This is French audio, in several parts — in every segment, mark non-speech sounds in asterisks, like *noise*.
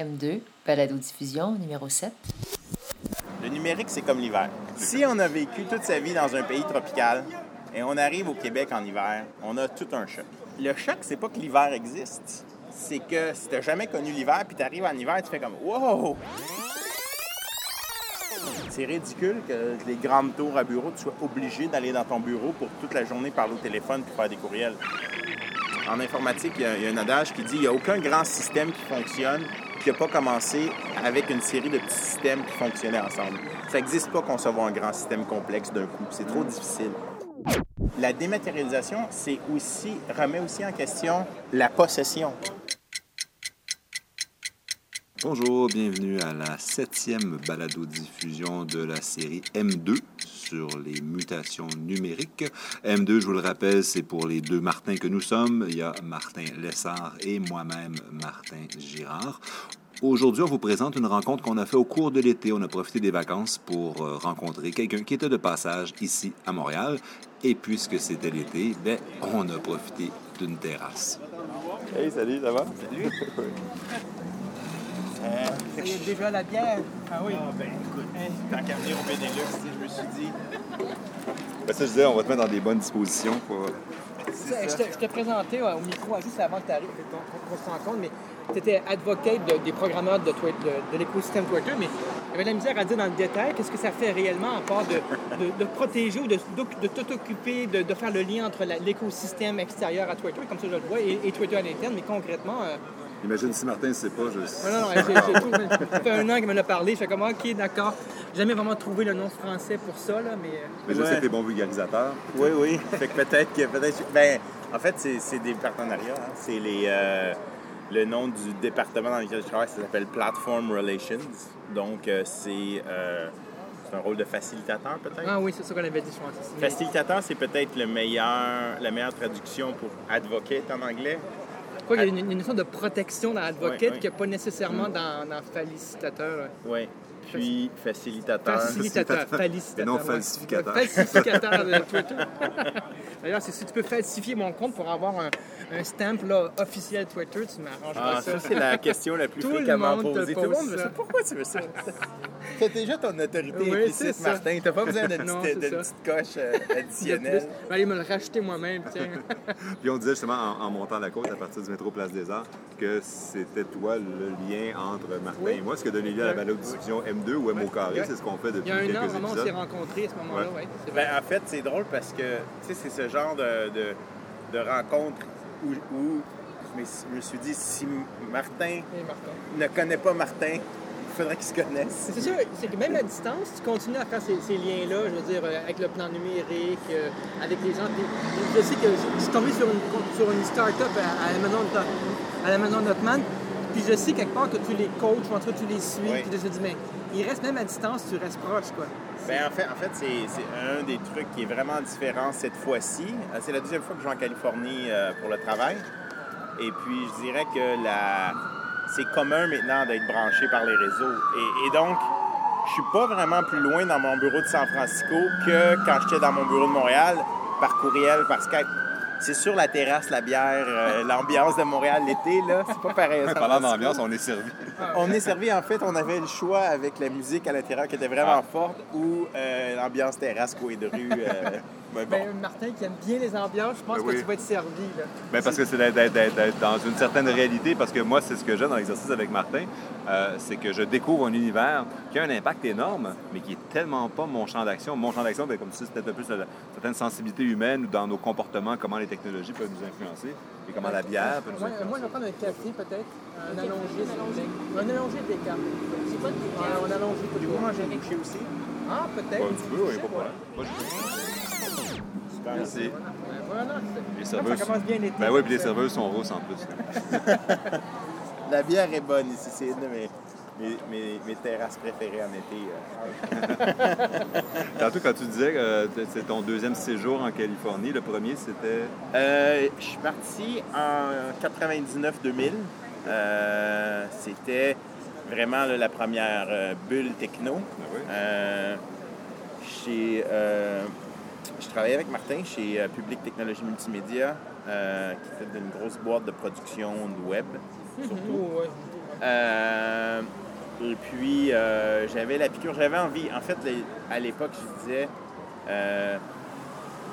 M2, balado-diffusion numéro 7. Le numérique, c'est comme l'hiver. Si on a vécu toute sa vie dans un pays tropical et on arrive au Québec en hiver, on a tout un choc. Le choc, c'est pas que l'hiver existe, c'est que si t'as jamais connu l'hiver, puis t'arrives en hiver, tu fais comme « Wow! » C'est ridicule que les grandes tours à bureau, tu sois obligé d'aller dans ton bureau pour toute la journée parler au téléphone puis faire des courriels. En informatique, il y, y a un adage qui dit il n'y a aucun grand système qui fonctionne qui n'a pas commencé avec une série de petits systèmes qui fonctionnaient ensemble. Ça n'existe pas concevoir un grand système complexe d'un coup. C'est trop difficile. La dématérialisation, c'est aussi, remet aussi en question la possession. Bonjour, bienvenue à la septième balado-diffusion de la série M2 sur les mutations numériques. M2, je vous le rappelle, c'est pour les deux Martins que nous sommes. Il y a Martin Lessard et moi-même, Martin Girard. Aujourd'hui, on vous présente une rencontre qu'on a fait au cours de l'été. On a profité des vacances pour euh, rencontrer quelqu'un qui était de passage ici à Montréal. Et puisque c'était l'été, ben, on a profité d'une terrasse. Hey, salut, ça va? Salut. *laughs* Euh, ça y est déjà la bière. Ah oui. Ah, ben écoute, tant qu'à venir au Benelux, je me suis dit. Ben, ça, je disais, on va te mettre dans des bonnes dispositions pour. Ça, je, te, je te présentais ouais, au micro juste avant que tu arrives, qu'on se rencontre, mais tu étais advocate de- des programmeurs de, Twi- de- de l'écosystème Twitter, mais il y avait de la misère à dire dans le détail qu'est-ce que ça fait réellement à part de, de- de protéger ou de, de, de tout occuper, de, de faire le lien entre l'écosystème extérieur à Twitter, comme ça je le vois, et, et Twitter à l'interne, mais concrètement. euh, Imagine si Martin ne sait pas, je. non, non, non, j'ai- j'ai tout- ça fait un an qu'il m'en a parlé. Je fais comme, OK, d'accord. J'ai jamais vraiment trouvé le nom français pour ça, là, mais. euh, Mais je Ouais. sais que t'es bon vulgarisateur. Oui, oui. fait que peut-être que. Peut-être, ben, en fait, c'est, c'est des partenariats. hein. C'est les. euh, le nom du département dans lequel je travaille, ça s'appelle Platform Relations. Donc, euh, c'est, euh, c'est un rôle de facilitateur, peut-être? Ah oui, c'est ça qu'on avait dit, je pense. Facilitateur, c'est peut-être le meilleur, la meilleure traduction pour advocate en anglais? Quoi, il y a une, une notion de protection dans Advocate Ouais, ouais. qu'il n'y a pas nécessairement dans, dans Félicitateur. Oui. Puis facilitateur. Facilitateur, Et félicitateur. non falsificateur. Falsificateur de Twitter. *laughs* D'ailleurs, si tu peux falsifier mon compte pour avoir un, un stamp là, officiel Twitter, tu m'arranges Ah, pas ça, ça. c'est la question la plus Tout fréquemment posée. Tout pose le monde me ça. pourquoi tu veux ça? *laughs* T'as déjà ton autorité Oui, implicite. Martin. T'as pas besoin d'une *laughs* petite, petite coche euh, additionnelle. je vais aller me le racheter moi-même, tiens. Puis on disait justement en, en montant la côte à partir du métro Place des Arts que c'était toi le lien entre Martin Oui. et moi, ce qui a donné lieu à la balade diffusion M2 ou M au carré, Ouais. c'est ce qu'on fait Il depuis y a un an, vraiment, on s'est rencontrés à ce moment-là, Ouais. ouais. Ben, en fait, c'est drôle parce que tu sais, c'est ce genre de, de, de rencontre où, où je me suis- je me suis dit si Martin ne connaît pas Martin, il faudrait qu'il se connaisse. C'est sûr, c'est que même à distance, tu continues à faire ces, ces liens-là, je veux dire, euh, avec le plan numérique, euh, avec les gens. Puis, je sais que je, je suis tombé sur une, sur une start-up à, à la maison de, à la maison de Notman, puis je sais quelque part que tu les coaches, ou en tout cas tu les suis, Oui. puis je me dis, mais il reste même à distance, tu restes proche, quoi. Ben, en fait, en fait c'est, c'est un des trucs qui est vraiment différent cette fois-ci. Euh, C'est la deuxième fois que je vais en Californie euh, pour le travail. Et puis, je dirais que la... c'est commun maintenant d'être branché par les réseaux. Et, et donc, je suis pas vraiment plus loin dans mon bureau de San Francisco que quand j'étais dans mon bureau de Montréal, par courriel, par Skype. C'est sur la terrasse, la bière, euh, l'ambiance de Montréal l'été, là. C'est pas pareil. Parlant d'ambiance, on est servi. On est servi, en fait, on avait le choix avec la musique à l'intérieur qui était vraiment Ah. forte ou euh, l'ambiance terrasse, coin de rue. Ben bon. Ben, Martin qui aime bien les ambiances, je pense Ben que oui. tu vas être servi, là. Ben parce que c'est d'être- dans une certaine réalité, parce que moi, c'est ce que j'aime dans l'exercice avec Martin, euh, c'est que je découvre un univers qui a un impact énorme, mais qui est tellement pas mon champ d'action. Mon champ d'action, ben, comme si c'était un peu sur la- certaines sensibilités humaines ou dans nos comportements, comment les technologies peuvent nous influencer et comment la bière peut nous influencer. moi, je vais prendre un café, peut-être. Un allongé. Un allongé des cartes. C'est pas de Un allongé, Tu veux manger un aussi? Ah, peut-être. Comme tu veux, oui, pas de problème. Super. Merci. Voilà, Les serveuses. Ça commence bien l'été. Ben oui, puis les serveuses sont rousses en plus. *laughs* La bière est bonne ici. C'est une de mes, mes, mes- mes terrasses préférées en été. euh. *laughs* Tantôt, quand tu disais que c'est ton deuxième séjour en Californie, le premier, c'était... Euh, je suis parti en 99-2000. Euh, C'était vraiment là, la première euh, bulle techno. Ah oui? Euh, euh, je travaillais avec Martin chez euh, Public Technologie Multimédia, euh, qui était une grosse boîte de production de web, surtout. *laughs* Ouais. Euh, et puis, euh, j'avais la piqûre, j'avais envie. En fait, les- à l'époque, je disais,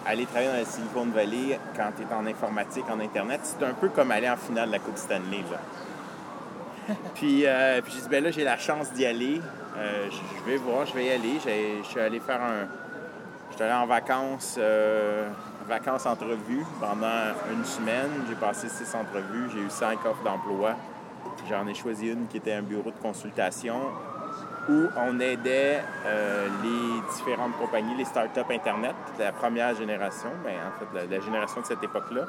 aller travailler dans la Silicon Valley quand tu es en informatique, en Internet, c'est un peu comme aller en finale de la Coupe Stanley. Là. *laughs* puis, euh, puis j'ai dit, ben là, j'ai la chance d'y aller. Je je vais voir, je vais y aller. J'ai- Je suis allé faire un. Allé en vacances, euh, vacances entrevues pendant une semaine. J'ai passé six entrevues, j'ai eu cinq offres d'emploi. J'en ai choisi une qui était un bureau de consultation où on aidait euh, les différentes compagnies, les startups Internet, la première génération, ben, en fait, la, génération de cette époque-là,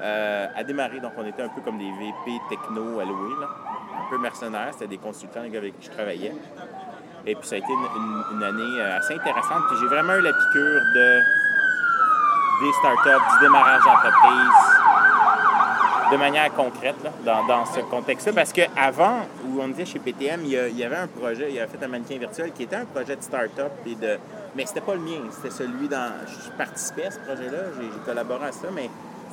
euh, à démarrer. Donc, on était un peu comme des VP techno alloués, un peu mercenaires. C'était des consultants avec qui je travaillais. Et puis, ça a été une, année euh, assez intéressante. Puis, j'ai vraiment eu la piqûre de, des startups, du démarrage d'entreprise, de manière concrète là, dans, ce contexte-là. Parce qu'avant, où on était chez PTM, il y, y avait un projet, il avait fait un mannequin virtuel qui était un projet de start-up. Et de... Mais c'était pas le mien, c'était celui dans. Je participais à ce projet-là, j'ai collaboré à ça, mais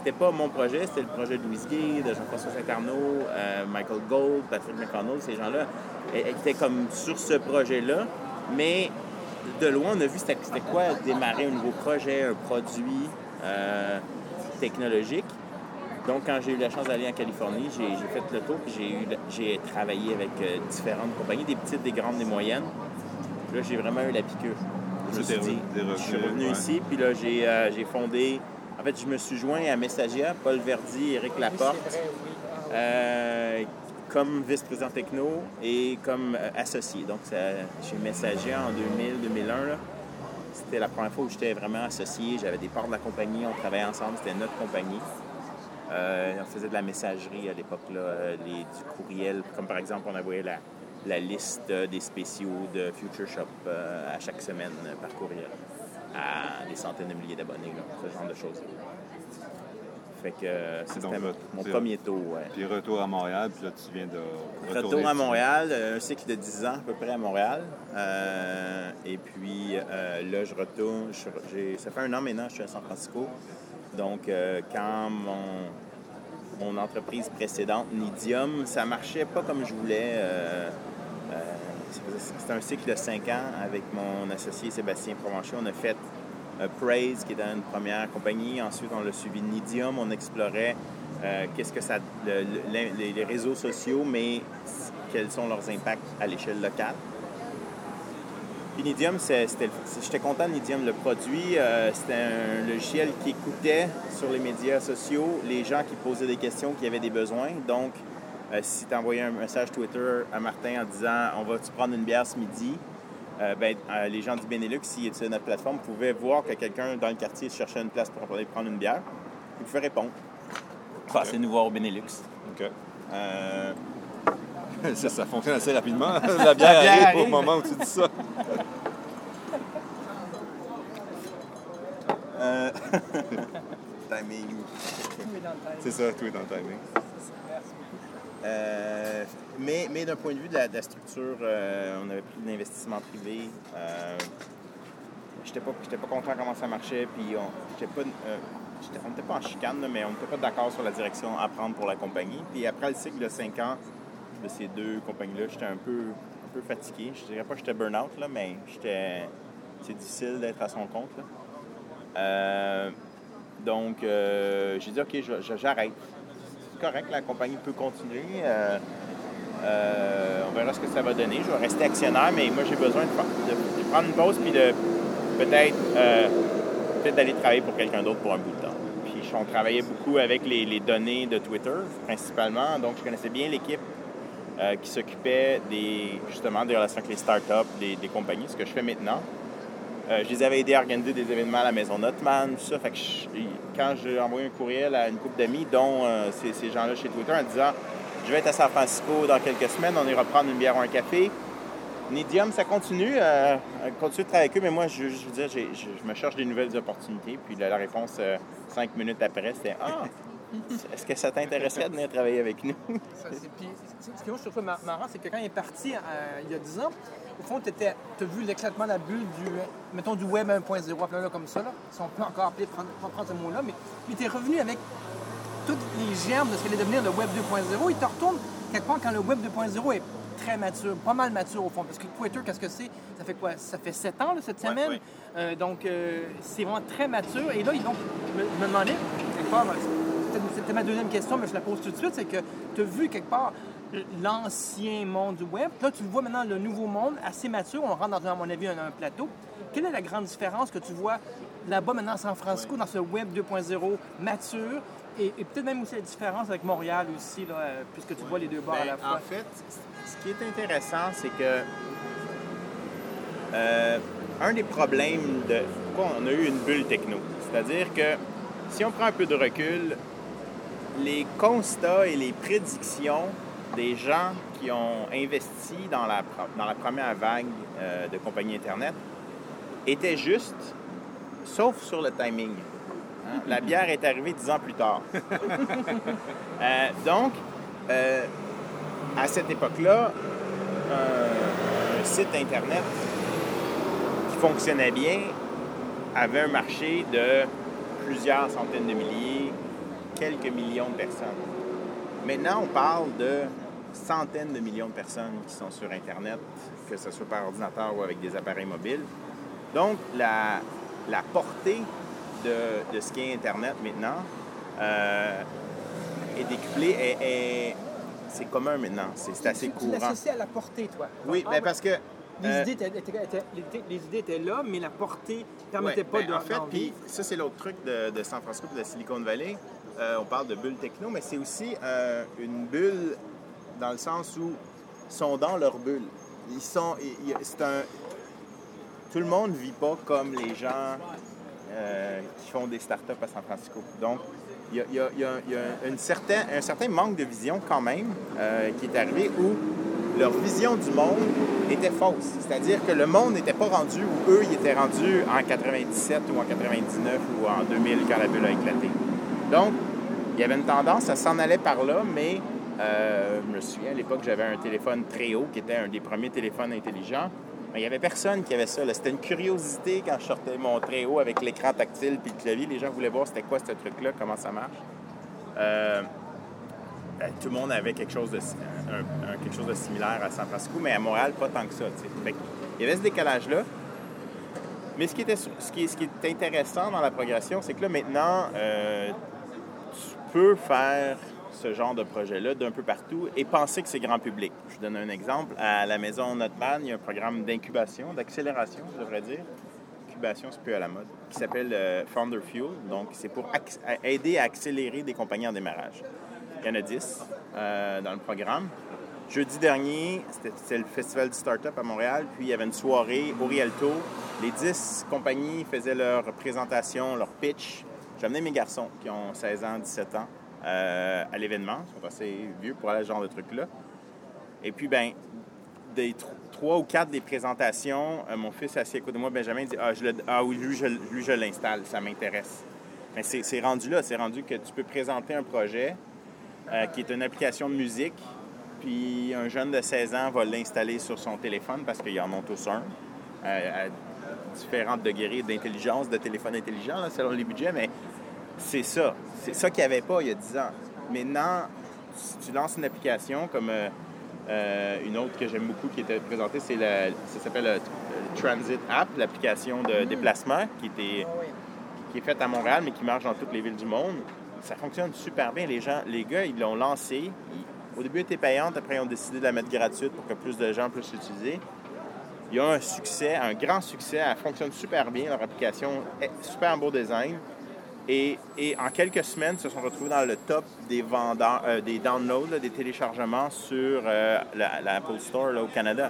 c'était pas mon projet, c'était le projet de Louis Gay, de Jean-François Saint-Arnaud, euh, Michael Gold, Patrick McConnell, ces gens-là étaient comme sur ce projet-là. Mais de loin, on a vu c'était quoi démarrer un nouveau projet, un produit euh, technologique. Donc, quand j'ai eu la chance d'aller en Californie, j'ai fait le tour, puis j'ai travaillé avec euh, différentes compagnies, des petites, des grandes, des moyennes. Là, j'ai vraiment eu la piqûre. Je me suis dit, je suis revenu, ouais. ici, puis là, j'ai j'ai fondé... En fait, je me suis joint à Messagia, Paul Verdi, Éric Laporte, C'est vrai, oui. Ah, euh, comme vice-président techno et comme euh, associé. Donc, ça- chez Messagia en 2000-2001, là, c'était la première fois où j'étais vraiment associé. J'avais des parts de la compagnie, on travaillait ensemble, c'était notre compagnie. Euh, on faisait de la messagerie à l'époque, euh, du courriel. Comme par exemple, on envoyait la, la liste euh, des spéciaux de Future Shop euh, à chaque semaine par courriel à des centaines de milliers d'abonnés, ce genre de choses. Fait que euh, c'était mon, premier tour. ouais. Puis retour à Montréal, puis là, tu viens de. Retour à Montréal, euh, un cycle de 10 ans à peu près à Montréal. Euh, et puis euh, là, je retourne. je ça fait un an maintenant que je suis à San Francisco. Donc, euh, quand mon, mon entreprise précédente, Nidium, ça marchait pas comme je voulais. C'était un cycle de 5 ans avec mon associé Sébastien Provencher. On a fait euh, Praise, qui était une première compagnie. Ensuite, on l'a suivi Nidium. On explorait euh, qu'est-ce que les, réseaux sociaux, mais quels sont leurs impacts à l'échelle locale. Puis Nidium, j'étais content de Nidium. Le produit, euh, c'était un logiciel qui écoutait sur les médias sociaux les gens qui posaient des questions, qui avaient des besoins. Donc, si tu envoyais un message Twitter à Martin en disant On va-tu prendre une bière ce midi euh, ben, euh, les gens du Benelux, s'ils utilisaient notre plateforme, pouvaient voir que quelqu'un dans le quartier cherchait une place pour aller prendre une bière. Ils pouvaient répondre. Passez nous voir au Benelux. OK. Euh, *laughs* ça, ça fonctionne assez rapidement. *laughs* La bière, La bière arrive, arrive. au moment où tu dis ça. euh, *laughs* timing. tout est dans le timing. C'est ça, tout est dans le timing. Euh, mais d'un point de vue de la, de structure, euh, on avait plus d'investissement privé. Euh, j'étais pas, j'étais pas content comment ça marchait. Puis on pas, euh, n'était pas en chicane, mais on n'était pas d'accord sur la direction à prendre pour la compagnie. Puis après le cycle de 5 ans de ces deux compagnies-là, j'étais un peu, un peu fatigué. Je dirais pas que j'étais burn-out, là, mais j'étais, c'est difficile d'être à son compte. donc, j'ai dit, OK, j'arrête correct, la compagnie peut continuer. Euh, euh, on verra ce que ça va donner. Je vais rester actionnaire, mais moi, j'ai besoin de, prendre une pause puis de peut-être euh, peut-être d'aller travailler pour quelqu'un d'autre pour un bout de temps. Puis on travaillait beaucoup avec les, données de Twitter, principalement. Donc, je connaissais bien l'équipe qui s'occupait justement des relations avec les startups, des compagnies, ce que je fais maintenant. Euh, je les avais aidés à organiser des événements à la maison Notman, tout ça. Fait que quand j'ai envoyé un courriel à une couple d'amis, dont euh, ces, gens-là chez Twitter, en disant Je vais être à San Francisco dans quelques semaines, on ira prendre une bière ou un café. Nidium, ça continue. Euh, continue de travailler avec eux, mais moi, je, je veux dire, je, me cherche des nouvelles opportunités. Puis la, la réponse, cinq minutes après, c'était Ah, est-ce que ça t'intéresserait de venir travailler avec nous? Ça, c'est- puis, ce qui moi, je trouve mar- marrant, c'est que quand il est parti euh, il y a 10 ans, au fond, tu as vu l'éclatement de la bulle du, mettons, du web 1.0, appelons-le comme ça, là, si on peut encore appeler, prendre, ce mot-là, mais puis tu es revenu avec toutes les germes de ce qu'allait devenir le web 2.0, il te retourne quelque part, quand le Web 2.0 est très mature, pas mal mature au fond, parce que Twitter, qu'est-ce que c'est? Ça fait quoi? Ça fait sept ans, là, cette Ouais, semaine? ouais. Euh, donc, euh, c'est vraiment très mature. Et là, ils- donc, je me, me demandais, c'était- ma deuxième question, mais je la pose tout de suite, c'est que tu as vu quelque part l'ancien monde du web. Là, tu vois maintenant le nouveau monde assez mature. On rentre dans, à mon avis, un, un plateau. Quelle est la grande différence que tu vois là-bas maintenant à San Francisco, dans ce web 2.0 mature? Et, et peut-être même aussi la différence avec Montréal aussi, là, puisque tu vois les deux bords à Ben, la fois. En fait, ce qui est intéressant, c'est que euh, un des problèmes de pourquoi on a eu une bulle techno, c'est-à-dire que si on prend un peu de recul, les constats et les prédictions des gens qui ont investi dans la, première vague euh, de compagnies Internet étaient justes, sauf sur le timing. Hein? La bière est arrivée dix ans plus tard. *laughs* Euh, donc, euh, à cette époque-là, un site Internet qui fonctionnait bien avait un marché de plusieurs centaines de milliers, quelques millions de personnes. Maintenant, on parle de centaines de millions de personnes qui sont sur Internet, que ce soit par ordinateur ou avec des appareils mobiles. Donc, la, la portée de, de ce qu'est Internet maintenant euh, est décuplée. est- c'est commun maintenant. C'est assez tu, tu courant. l'associes à la portée, toi. Oui, Ah, ben parce que... Les, euh, idées étaient, étaient- étaient- les idées- étaient là, mais la portée ne permettait Ouais, pas ben, de En fait, puis ça, c'est l'autre truc de, de San Francisco et de la Silicon Valley. Euh, on parle de bulle techno, mais c'est aussi euh, une bulle dans le sens où ils sont dans leur bulle. Ils sont. C'est un. Tout le monde ne vit pas comme les gens euh, qui font des startups à San Francisco. Donc, il y a, certain, un certain manque de vision quand même qui est arrivé où leur vision du monde était fausse. C'est-à-dire que le monde n'était pas rendu où eux, ils étaient rendus en 97 ou en 99 ou en 2000 quand la bulle a éclaté. Donc, il y avait une tendance, ça s'en allait par là, mais euh, je me souviens, à l'époque, j'avais un téléphone très haut qui était un des premiers téléphones intelligents. Mais il n'y avait personne qui avait ça. C'était une curiosité quand je sortais mon très haut avec l'écran tactile puis le clavier. Les gens voulaient voir c'était quoi ce truc-là, comment ça marche. Euh, euh, tout le monde avait quelque chose, de, quelque chose de similaire à San Francisco, mais à Montréal, pas tant que ça. Fait il y avait ce décalage-là. Mais ce qui, était, ce qui est intéressant dans la progression, c'est que là, maintenant, euh, tu peux faire ce genre de projet-là d'un peu partout et penser que c'est grand public. Je vous donne un exemple. À la maison Notman, il y a un programme d'incubation, d'accélération, je devrais dire. Incubation, c'est plus à la mode, qui s'appelle euh, Founder Fuel. Donc, c'est pour aider à accélérer des compagnies en démarrage. Il y en a 10 euh, dans le programme. Jeudi dernier, c'était c'était le Festival du Startup à Montréal, puis il y avait une soirée au Rialto. Les 10 compagnies faisaient leur présentation, leur pitch. J'ai amené mes garçons qui ont 16 ans, 17 ans euh, à l'événement. Ils sont assez vieux pour aller à ce genre de truc-là. Et puis, ben, des tro- trois ou quatre des présentations, euh, mon fils assis à côté de moi, Benjamin, dit Ah, je le- ah oui, lui, je, l'installe, ça m'intéresse. C'est rendu là, c'est rendu que tu peux présenter un projet euh, qui est une application de musique, puis un jeune de 16 ans va l'installer sur son téléphone parce qu'ils en ont tous un, différents degrés d'intelligence, de téléphone intelligent, là, selon les budgets, mais c'est ça. C'est ça qu'il n'y avait pas il y a 10 ans. Maintenant, si tu lances une application comme euh, euh, une autre que j'aime beaucoup qui était présentée, c'est la, ça s'appelle euh, Transit App, l'application de déplacement qui, était, qui est faite à Montréal mais qui marche dans toutes les villes du monde. Ça fonctionne super bien. Les gens, les gars, ils l'ont lancé. Ils- au début, elle était payante. Après, ils ont décidé de la mettre gratuite pour que plus de gens puissent l'utiliser. Il y a un succès, un grand succès. Elle fonctionne super bien. Leur application est super beau design. Et, en quelques semaines, ils se sont retrouvés dans le top des vendeurs, euh, des downloads, des téléchargements sur euh, la, la Apple Store au Canada.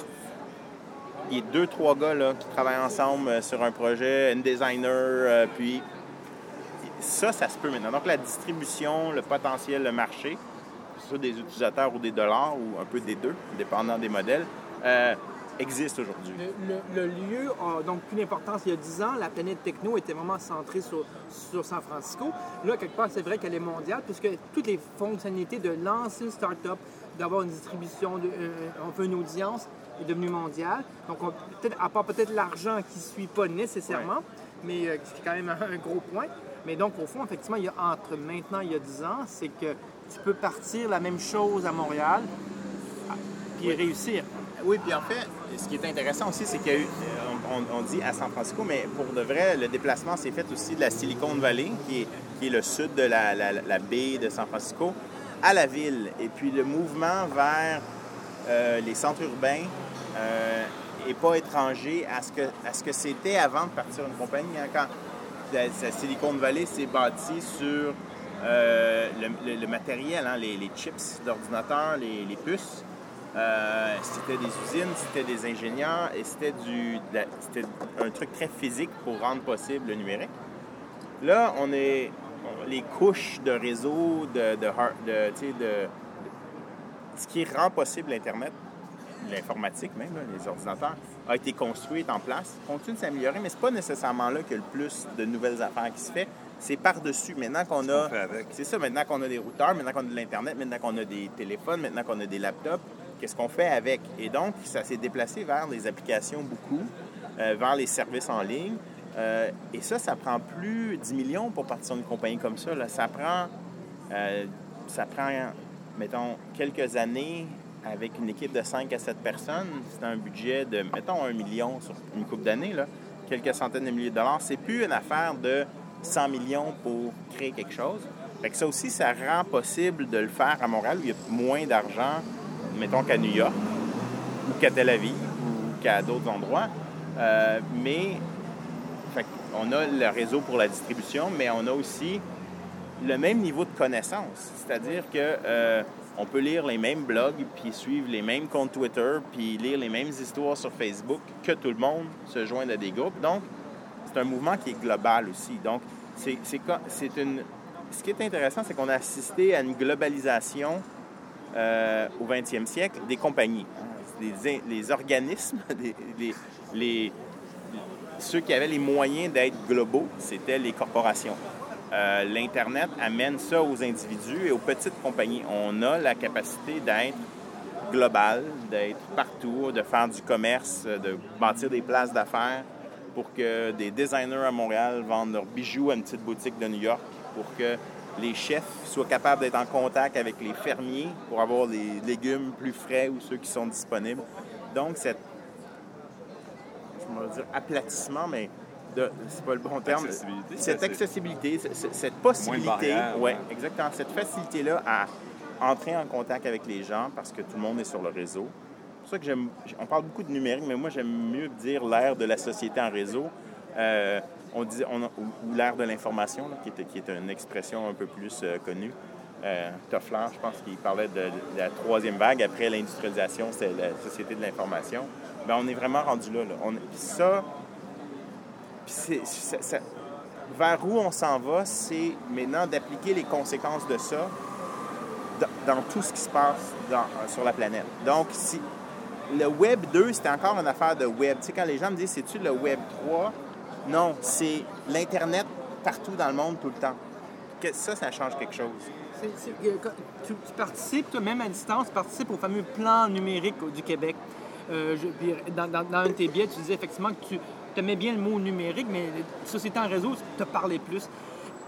Il y a deux, trois gars là, qui travaillent ensemble euh, sur un projet, un designer, puis ça, ça se peut maintenant. Donc la distribution, le potentiel, le marché, que ce soit des utilisateurs ou des dollars ou un peu des deux, dépendant des modèles, existe aujourd'hui. Le, le- le lieu a donc plus d'importance. Il y a 10 ans, la planète techno était vraiment centrée sur, sur San Francisco. Là, quelque part, c'est vrai qu'elle est mondiale, puisque toutes les fonctionnalités de lancer une start-up, d'avoir une distribution, de, euh, on veut une audience, est devenue mondiale. Donc, on- peut-être, à part peut-être l'argent qui ne suit pas nécessairement, mais euh, ce qui est quand même un, un gros point. Mais donc, au fond, effectivement, il y a entre maintenant, il y a 10 ans, c'est que tu peux partir la même chose à Montréal puis réussir. Oui, puis en fait, ce qui est intéressant aussi, c'est qu'il y a eu, on, dit à San Francisco, mais pour de vrai, le déplacement s'est fait aussi de la Silicon Valley, qui est, le sud de la, baie de San Francisco, à la ville. Et puis le mouvement vers euh, les centres urbains n'est euh, pas étranger à ce que, c'était avant de partir une compagnie. Hein. Quand la, Silicon Valley s'est bâtie sur euh, le, matériel, hein, les, chips d'ordinateur, les, puces, euh, c'était des usines, c'était des ingénieurs et c'était du, c'était un truc très physique pour rendre possible le numérique. Là, on est les couches de réseau, de, de, de, de ce qui rend possible l'Internet, l'informatique même, les ordinateurs, a été construit en place, continue de s'améliorer, mais c'est pas nécessairement là qu'il y a le plus de nouvelles affaires qui se fait. C'est par-dessus. Maintenant qu'on a. C'est ça, maintenant qu'on a des routeurs, maintenant qu'on a de l'Internet, maintenant qu'on a des téléphones, maintenant qu'on a des laptops, qu'est-ce qu'on fait avec? Et donc, ça s'est déplacé vers les applications beaucoup, euh, vers les services en ligne. Euh, et ça, ça prend plus 10 millions pour partir d'une compagnie comme ça. Ça prend, euh, ça prend, mettons, quelques années avec une équipe de 5 à 7 personnes. C'est un budget de, mettons, 1 million sur une couple d'années, quelques centaines de milliers de dollars. C'est plus une affaire de 100 millions pour créer quelque chose. Fait que ça aussi, ça rend possible de le faire à Montréal où il y a moins d'argent mettons qu'à New York, ou qu'à Tel Aviv, ou qu'à d'autres endroits. Euh, mais on a le réseau pour la distribution, mais on a aussi le même niveau de connaissance. C'est-à-dire que euh, on peut lire les mêmes blogs, puis suivre les mêmes comptes Twitter, puis lire les mêmes histoires sur Facebook, que tout le monde se joigne à des groupes. Donc, c'est un mouvement qui est global aussi. Donc, c'est une... Ce qui est intéressant, c'est qu'on a assisté à une globalisation euh, au 20e siècle des compagnies. Les, organismes, *laughs* ceux qui avaient les moyens d'être globaux, c'était les corporations. Euh, L'Internet amène ça aux individus et aux petites compagnies. On a la capacité d'être global, d'être partout, de faire du commerce, de bâtir des places d'affaires pour que des designers à Montréal vendent leurs bijoux à une petite boutique de New York, pour que les chefs soient capables d'être en contact avec les fermiers pour avoir des légumes plus frais ou ceux qui sont disponibles. Donc, cette, je vais dire aplatissement, mais c'est pas le bon terme. cette accessibilité, cette possibilité, oui, exactement, cette facilité-là à entrer en contact avec les gens parce que tout le monde est sur le réseau. C'est pour ça que j'aime, on parle beaucoup de numérique, mais moi j'aime mieux dire l'ère de la société en réseau. Euh, on dit, ou, l'ère de l'information, qui, est une expression un peu plus euh, connue. Euh, Toffler, je pense qu'il parlait de, la troisième vague après l'industrialisation, c'est la société de l'information. Bien, on est vraiment rendu là. On, ça, vers où on s'en va, c'est maintenant d'appliquer les conséquences de ça dans, tout ce qui se passe sur la planète. Donc, si le Web 2, c'était encore une affaire de Web. Tu sais, quand les gens me disent, c'est-tu le Web 3? Non, c'est l'Internet partout dans le monde tout le temps. Ça, ça change quelque chose. tu, participes, toi-même à distance, tu participes au fameux plan numérique du Québec. Euh, dans, un de tes biais, tu disais effectivement que tu aimais bien le mot numérique, mais société en réseau te parlait plus.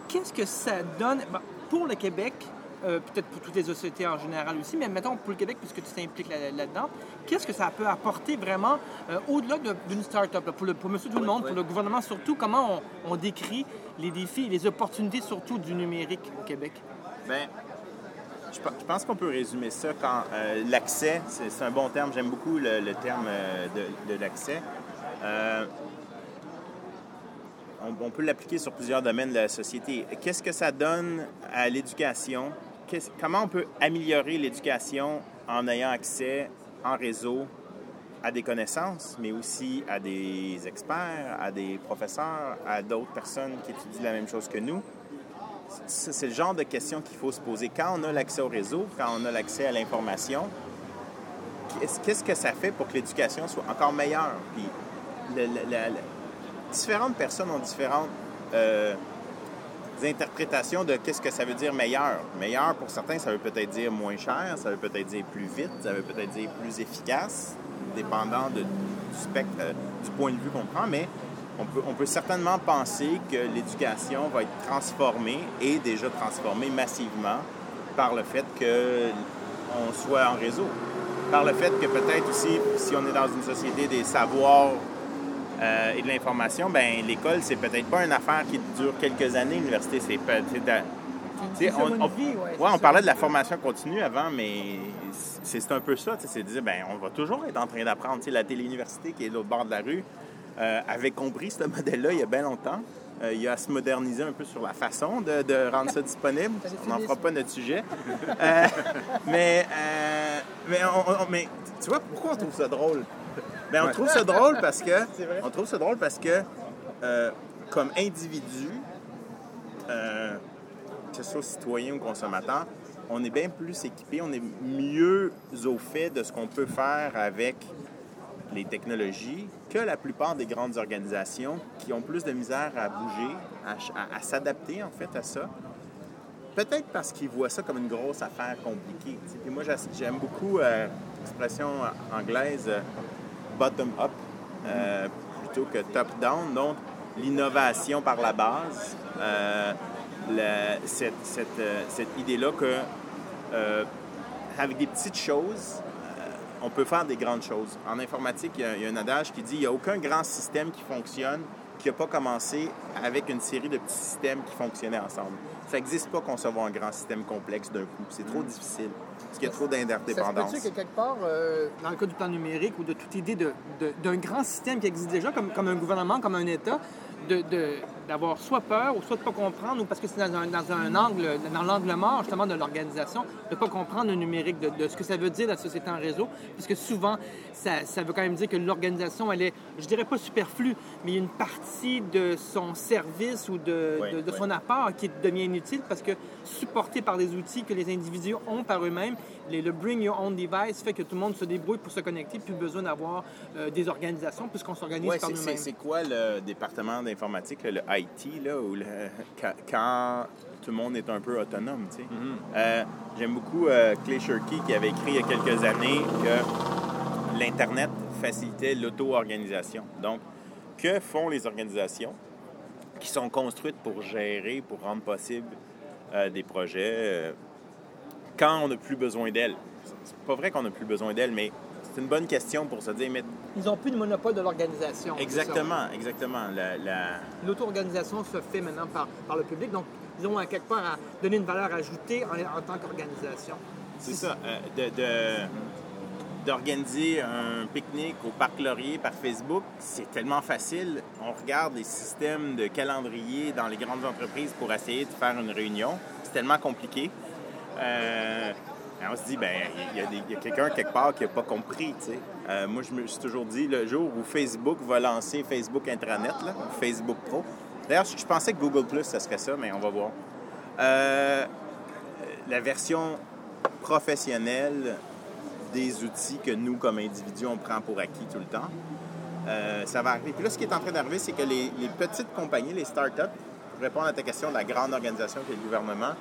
Qu'est-ce que ça donne ben, pour le Québec? Euh, peut-être pour toutes les sociétés en général aussi, mais mettons pour le Québec, puisque tu t'impliques là-dedans, qu'est-ce que ça peut apporter vraiment euh, au-delà d'une start-up, pour, le, pour monsieur tout le monde, pour le gouvernement surtout, comment on, décrit les défis et les opportunités surtout du numérique au Québec? Bien, je, pense qu'on peut résumer ça quand euh, l'accès, c'est un bon terme, j'aime beaucoup le, terme de, de l'accès. On, on, peut l'appliquer sur plusieurs domaines de la société. Qu'est-ce que ça donne à l'éducation? Comment on peut améliorer l'éducation en ayant accès en réseau à des connaissances, mais aussi à des experts, à des professeurs, à d'autres personnes qui étudient la même chose que nous? C'est le genre de questions qu'il faut se poser. Quand on a l'accès au réseau, quand on a l'accès à l'information, qu'est-ce que ça fait pour que l'éducation soit encore meilleure? Puis, différentes personnes ont différentes euh, interprétations de qu'est-ce que ça veut dire meilleur. Meilleur, pour certains, ça veut peut-être dire moins cher, ça veut peut-être dire plus vite, ça veut peut-être dire plus efficace, dépendant du spectre, euh, du point de vue qu'on prend, mais on peut, on peut certainement penser que l'éducation va être transformée et déjà transformée massivement par le fait qu'on soit en réseau. Par le fait que peut-être aussi, si on est dans une société des savoirs euh, et de l'information, ben l'école, c'est peut-être pas une affaire qui dure quelques années. L'université, c'est peut on, on, vie, ouais, ouais, on parlait de la formation continue avant, mais c'est un peu ça. C'est de dire, ben, on va toujours être en train d'apprendre. La téléuniversité qui est de l'autre bord de la rue euh, avait compris ce modèle-là il y a bien longtemps. Euh, il y a à se moderniser un peu sur la façon de, de rendre ça disponible. On n'en fera pas notre sujet. Euh, *laughs* mais, mais, on, on, mais tu vois, pourquoi on trouve ça drôle? Ben, on trouve ça drôle parce que, *laughs* on trouve ça drôle parce que, euh, comme individu, euh, que ce soit citoyen ou consommateur, on est bien plus équipé, on est mieux au fait de ce qu'on peut faire avec les technologies que la plupart des grandes organisations qui ont plus de misère à bouger, à, à- à s'adapter en fait à ça. Peut-être parce qu'ils voient ça comme une grosse affaire compliquée. Puis moi, j'aime beaucoup euh, l'expression anglaise euh, bottom-up euh, plutôt que top-down. Donc, l'innovation par la base, euh, euh, cette idée-là que avec des petites choses, on peut faire des grandes choses. En informatique, il y a, il y a un adage qui dit il n'y a aucun grand système qui fonctionne qui n'a pas commencé avec une série de petits systèmes qui fonctionnaient ensemble. Ça n'existe pas concevoir un grand système complexe d'un coup. C'est trop difficile. Parce qu'il y a trop Ça se d'interdépendance. que quelque part, euh, dans le cas du plan numérique ou de toute idée de- de- d'un grand système qui existe déjà, comme, comme un gouvernement, comme un État, de- de- d'avoir soit peur ou soit de ne pas comprendre, ou parce que c'est dans un, dans un angle, dans l'angle mort justement de l'organisation, de ne pas comprendre le numérique, de, de ce que ça veut dire la société en réseau, puisque souvent, ça, ça veut quand même dire que l'organisation, elle est, je dirais pas superflue, mais une partie de son service ou de, Oui, de- de oui. son apport qui devient inutile parce que supporté par des outils que les individus ont par eux-mêmes, les- le Bring Your Own Device fait que tout le monde se débrouille pour se connecter, plus besoin d'avoir euh, des organisations puisqu'on s'organise Ouais, par nous-mêmes. c'est quoi le département d'informatique, le IT, là, où le- *laughs* quand, tout le monde est un peu autonome, tu sais? Euh, J'aime beaucoup euh, Clay Shirky qui avait écrit il y a quelques années que l'Internet facilitait l'auto-organisation. Donc, que font les organisations qui sont construites pour gérer, pour rendre possible euh, des projets euh, quand on n'a plus besoin d'elles? C'est pas vrai qu'on n'a plus besoin d'elles, mais c'est une bonne question pour se dire, mais Ils n'ont plus de monopole de l'organisation. Exactement, exactement. La, la- L'auto-organisation se fait maintenant par, par le public, donc ils ont à quelque part à donner une valeur ajoutée en, en tant qu'organisation. C'est ça. euh, de- de- d'organiser un pique-nique au Parc Laurier par Facebook, c'est tellement facile. On regarde les systèmes de calendrier dans les grandes entreprises pour essayer de faire une réunion. C'est tellement compliqué. Euh, on se dit, ben il y a, quelqu'un quelque part qui n'a pas compris. Euh, moi, je me suis toujours dit, le jour où Facebook va lancer Facebook Intranet, Facebook Pro, d'ailleurs, je pensais que Google Plus, ça serait ça, mais on va voir. Euh, la version professionnelle des outils que nous, comme individus, on prend pour acquis tout le temps. Ça va arriver. Puis là, ce qui est en train d'arriver, c'est que les, les petites compagnies, les startups, pour répondre à ta question de la grande organisation qui est le gouvernement,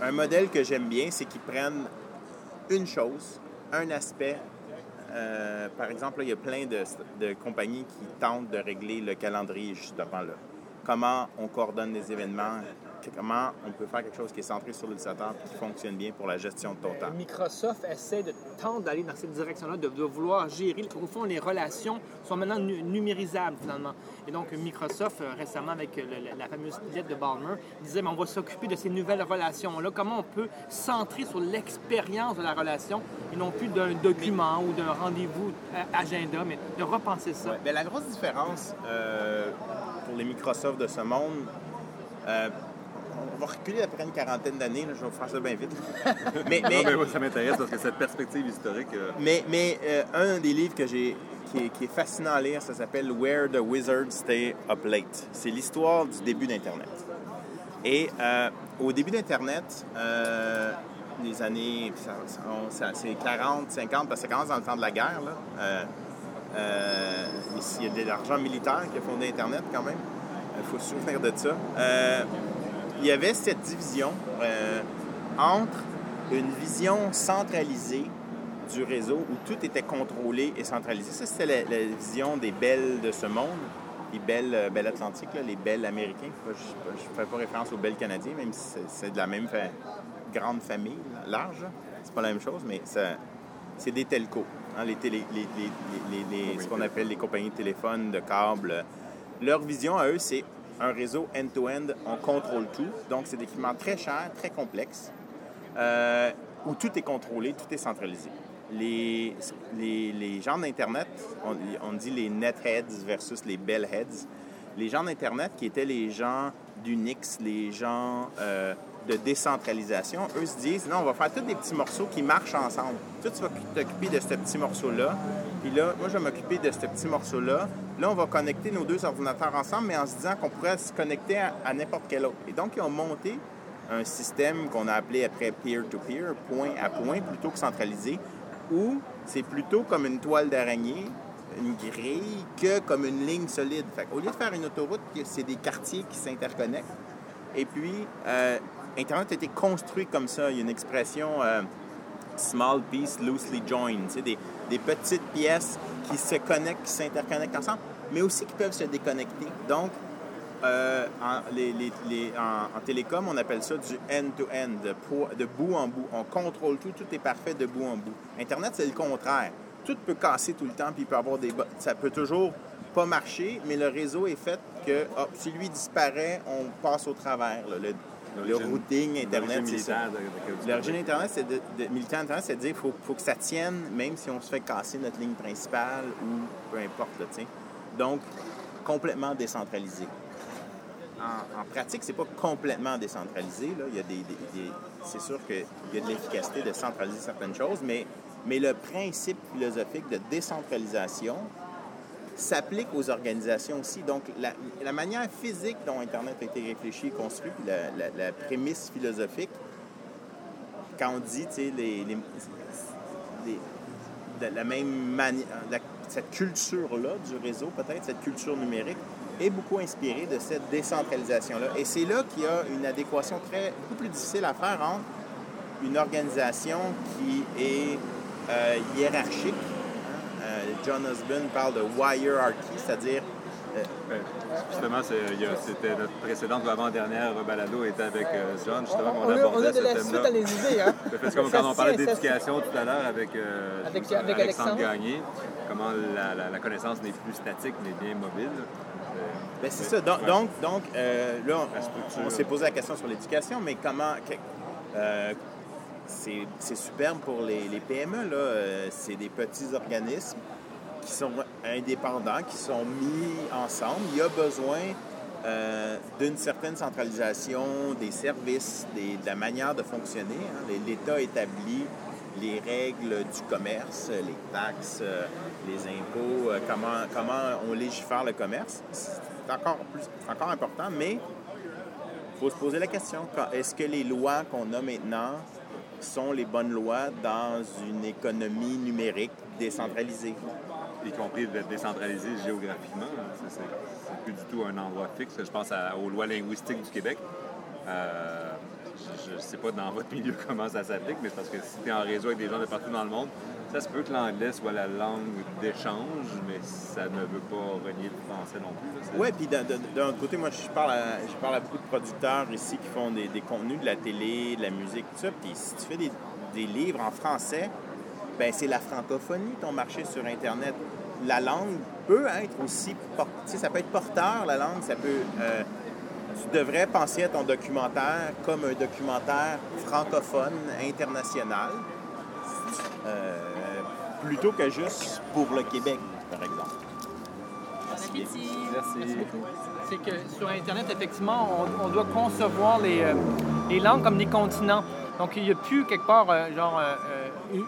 un modèle que j'aime bien, c'est qu'ils prennent une chose, un aspect. Euh, par exemple, il y a plein de, de compagnies qui tentent de régler le calendrier, justement, là. Comment on coordonne les événements, comment on peut faire quelque chose qui est centré sur l'utilisateur et qui fonctionne bien pour la gestion de ton temps. Microsoft essaie de tendre d'aller dans cette direction-là, de, de vouloir gérer. Au fond, les relations sont maintenant nu- numérisables, finalement. Et donc, Microsoft, euh, récemment, avec euh, le- la fameuse lettre de Balmer, disait mais on va s'occuper de ces nouvelles relations-là. Comment on peut centrer sur l'expérience de la relation et non plus d'un document ou d'un rendez-vous euh, agenda, mais de repenser ça? Ouais, ben, la grosse différence euh, pour les Microsoft de ce monde, euh, on va reculer après une quarantaine d'années, je vais vous faire ça bien vite. *laughs* mais, mais, Non, mais oui, ça m'intéresse parce que cette perspective historique. euh, mais, mais, euh, un des livres que j'ai qui est, qui est fascinant à lire, ça s'appelle Where the Wizards Stay Up Late. C'est l'histoire du début d'Internet. Et euh, au début d'Internet, euh, les années, c'est 40, 50, parce que ça commence dans le temps de la guerre. Là. Euh, euh, il y a de l'argent militaire qui a fondé Internet quand même. Il faut se souvenir de ça. Il y avait cette division euh, entre une vision centralisée du réseau où tout était contrôlé et centralisé. Ça, c'était la, la vision des belles de ce monde, les belles, euh, belles atlantiques, là, les belles américains. Je ne fais pas référence aux belles canadiens, même si c'est- de la même fa- grande famille large. C'est pas la même chose, mais c'est des telcos. hein, les télé- les- les- les- les- ce qu'on appelle les compagnies de téléphone, de câbles. Leur vision à eux, c'est un réseau end-to-end, on contrôle tout. Donc, c'est des équipements très chers, très complexes, euh, où tout est contrôlé, tout est centralisé. Les, gens d'Internet, on, on dit les netheads versus les bellheads. Les gens d'Internet, qui étaient les gens d'Unix, les gens euh, de décentralisation, eux se disent non, on va faire tous des petits morceaux qui marchent ensemble. Toi, tu vas t'occuper de ce petit morceau-là. Puis là, moi, je vais m'occuper de ce petit morceau-là. Là, on va connecter nos deux ordinateurs ensemble, mais en se disant qu'on pourrait se connecter à, n'importe quel autre. Et donc, ils ont monté un système qu'on a appelé après peer-to-peer, point à point, plutôt que centralisé, où c'est plutôt comme une toile d'araignée, une grille, que comme une ligne solide. Fait au lieu de faire une autoroute, c'est des quartiers qui s'interconnectent. Et puis, euh, Internet a été construit comme ça. Il y a une expression euh, small piece loosely joined, c'est des, des petites pièces qui se connectent, qui s'interconnectent ensemble, mais aussi qui peuvent se déconnecter. Donc, euh, en, télécom, on appelle ça du end-to-end, de, bout en bout. On contrôle tout, tout est parfait de bout en bout. Internet, c'est le contraire. Tout peut casser tout le temps, puis peut avoir des... Ça peut toujours pas marcher, mais le réseau est fait que hop, si lui disparaît, on passe au travers. Le routing Internet, l'origine c'est ça. Internet, c'est de, de- militaire Internet, c'est de dire qu'il faut, faut que ça tienne, même si on se fait casser notre ligne principale ou peu importe, là. Donc, complètement décentralisé. En, en pratique, c'est pas complètement décentralisé. Là. Il y a des, des- des- c'est sûr qu'il y a de l'efficacité de centraliser certaines choses, mais, mais le principe philosophique de décentralisation s'applique aux organisations aussi. Donc, la, manière physique dont Internet a été réfléchi et construit, la, la- prémisse philosophique, quand on dit, tu sais, les, la même manière, cette culture-là du réseau, peut-être, cette culture numérique, est beaucoup inspirée de cette décentralisation-là. Et c'est là qu'il y a une adéquation très, beaucoup plus difficile à faire entre une organisation qui est euh, hiérarchique. Euh, John Osborne parle de hierarchy, c'est-à-dire Ben, Justement, c'était notre précédente ou avant-dernière balado était avec euh, John, justement, On, on, a, on abordait a de ce la suite dans les idées, hein? *laughs* C'est comme Ça quand on parlait d'éducation tout à l'heure avec, euh, Alexandre Alexandre. Gagné, comment la, la- la connaissance n'est plus statique mais bien mobile. Euh, Ben, c'est ça. Donc, ouais. donc, donc, euh, là, on- s'est posé la question sur l'éducation, mais comment. que- euh, c'est superbe pour les, PME. Euh, c'est des petits organismes qui sont indépendants, qui sont mis ensemble. Il y a besoin euh, d'une certaine centralisation des services, de la manière de fonctionner. hein. L'État établit les règles du commerce, les taxes, euh, les impôts, euh, comment, comment on légifère le commerce. C'est encore, plus, encore important, mais il faut se poser la question. Est-ce que les lois qu'on a maintenant sont les bonnes lois dans une économie numérique décentralisée? y compris d'être décentralisé géographiquement. C'est- C'est plus du tout un endroit fixe. Je pense aux lois linguistiques du Québec. Euh, je ne sais pas dans votre *laughs* milieu comment ça s'applique, mais parce que si tu es en réseau avec des gens de partout dans le monde, ça se peut que l'anglais soit la langue d'échange, mais ça ne veut pas renier le français non plus. Oui, puis d'un- côté, moi, je parle, à, je parle à beaucoup de producteurs ici qui font des, des contenus, de la télé, de la musique, tout ça. Puis si tu fais des, des livres en français, ben c'est la francophonie, ton marché sur Internet. La langue peut être aussi... sais, ça peut être porteur, la langue. Ça peut... euh, tu devrais penser à ton documentaire comme un documentaire francophone, international, euh, plutôt que juste pour le Québec, par exemple. appétit. Merci. C'est que sur Internet, effectivement, on, on doit concevoir les, euh, les langues comme des continents. Donc, il n'y a plus quelque part, euh, genre, euh,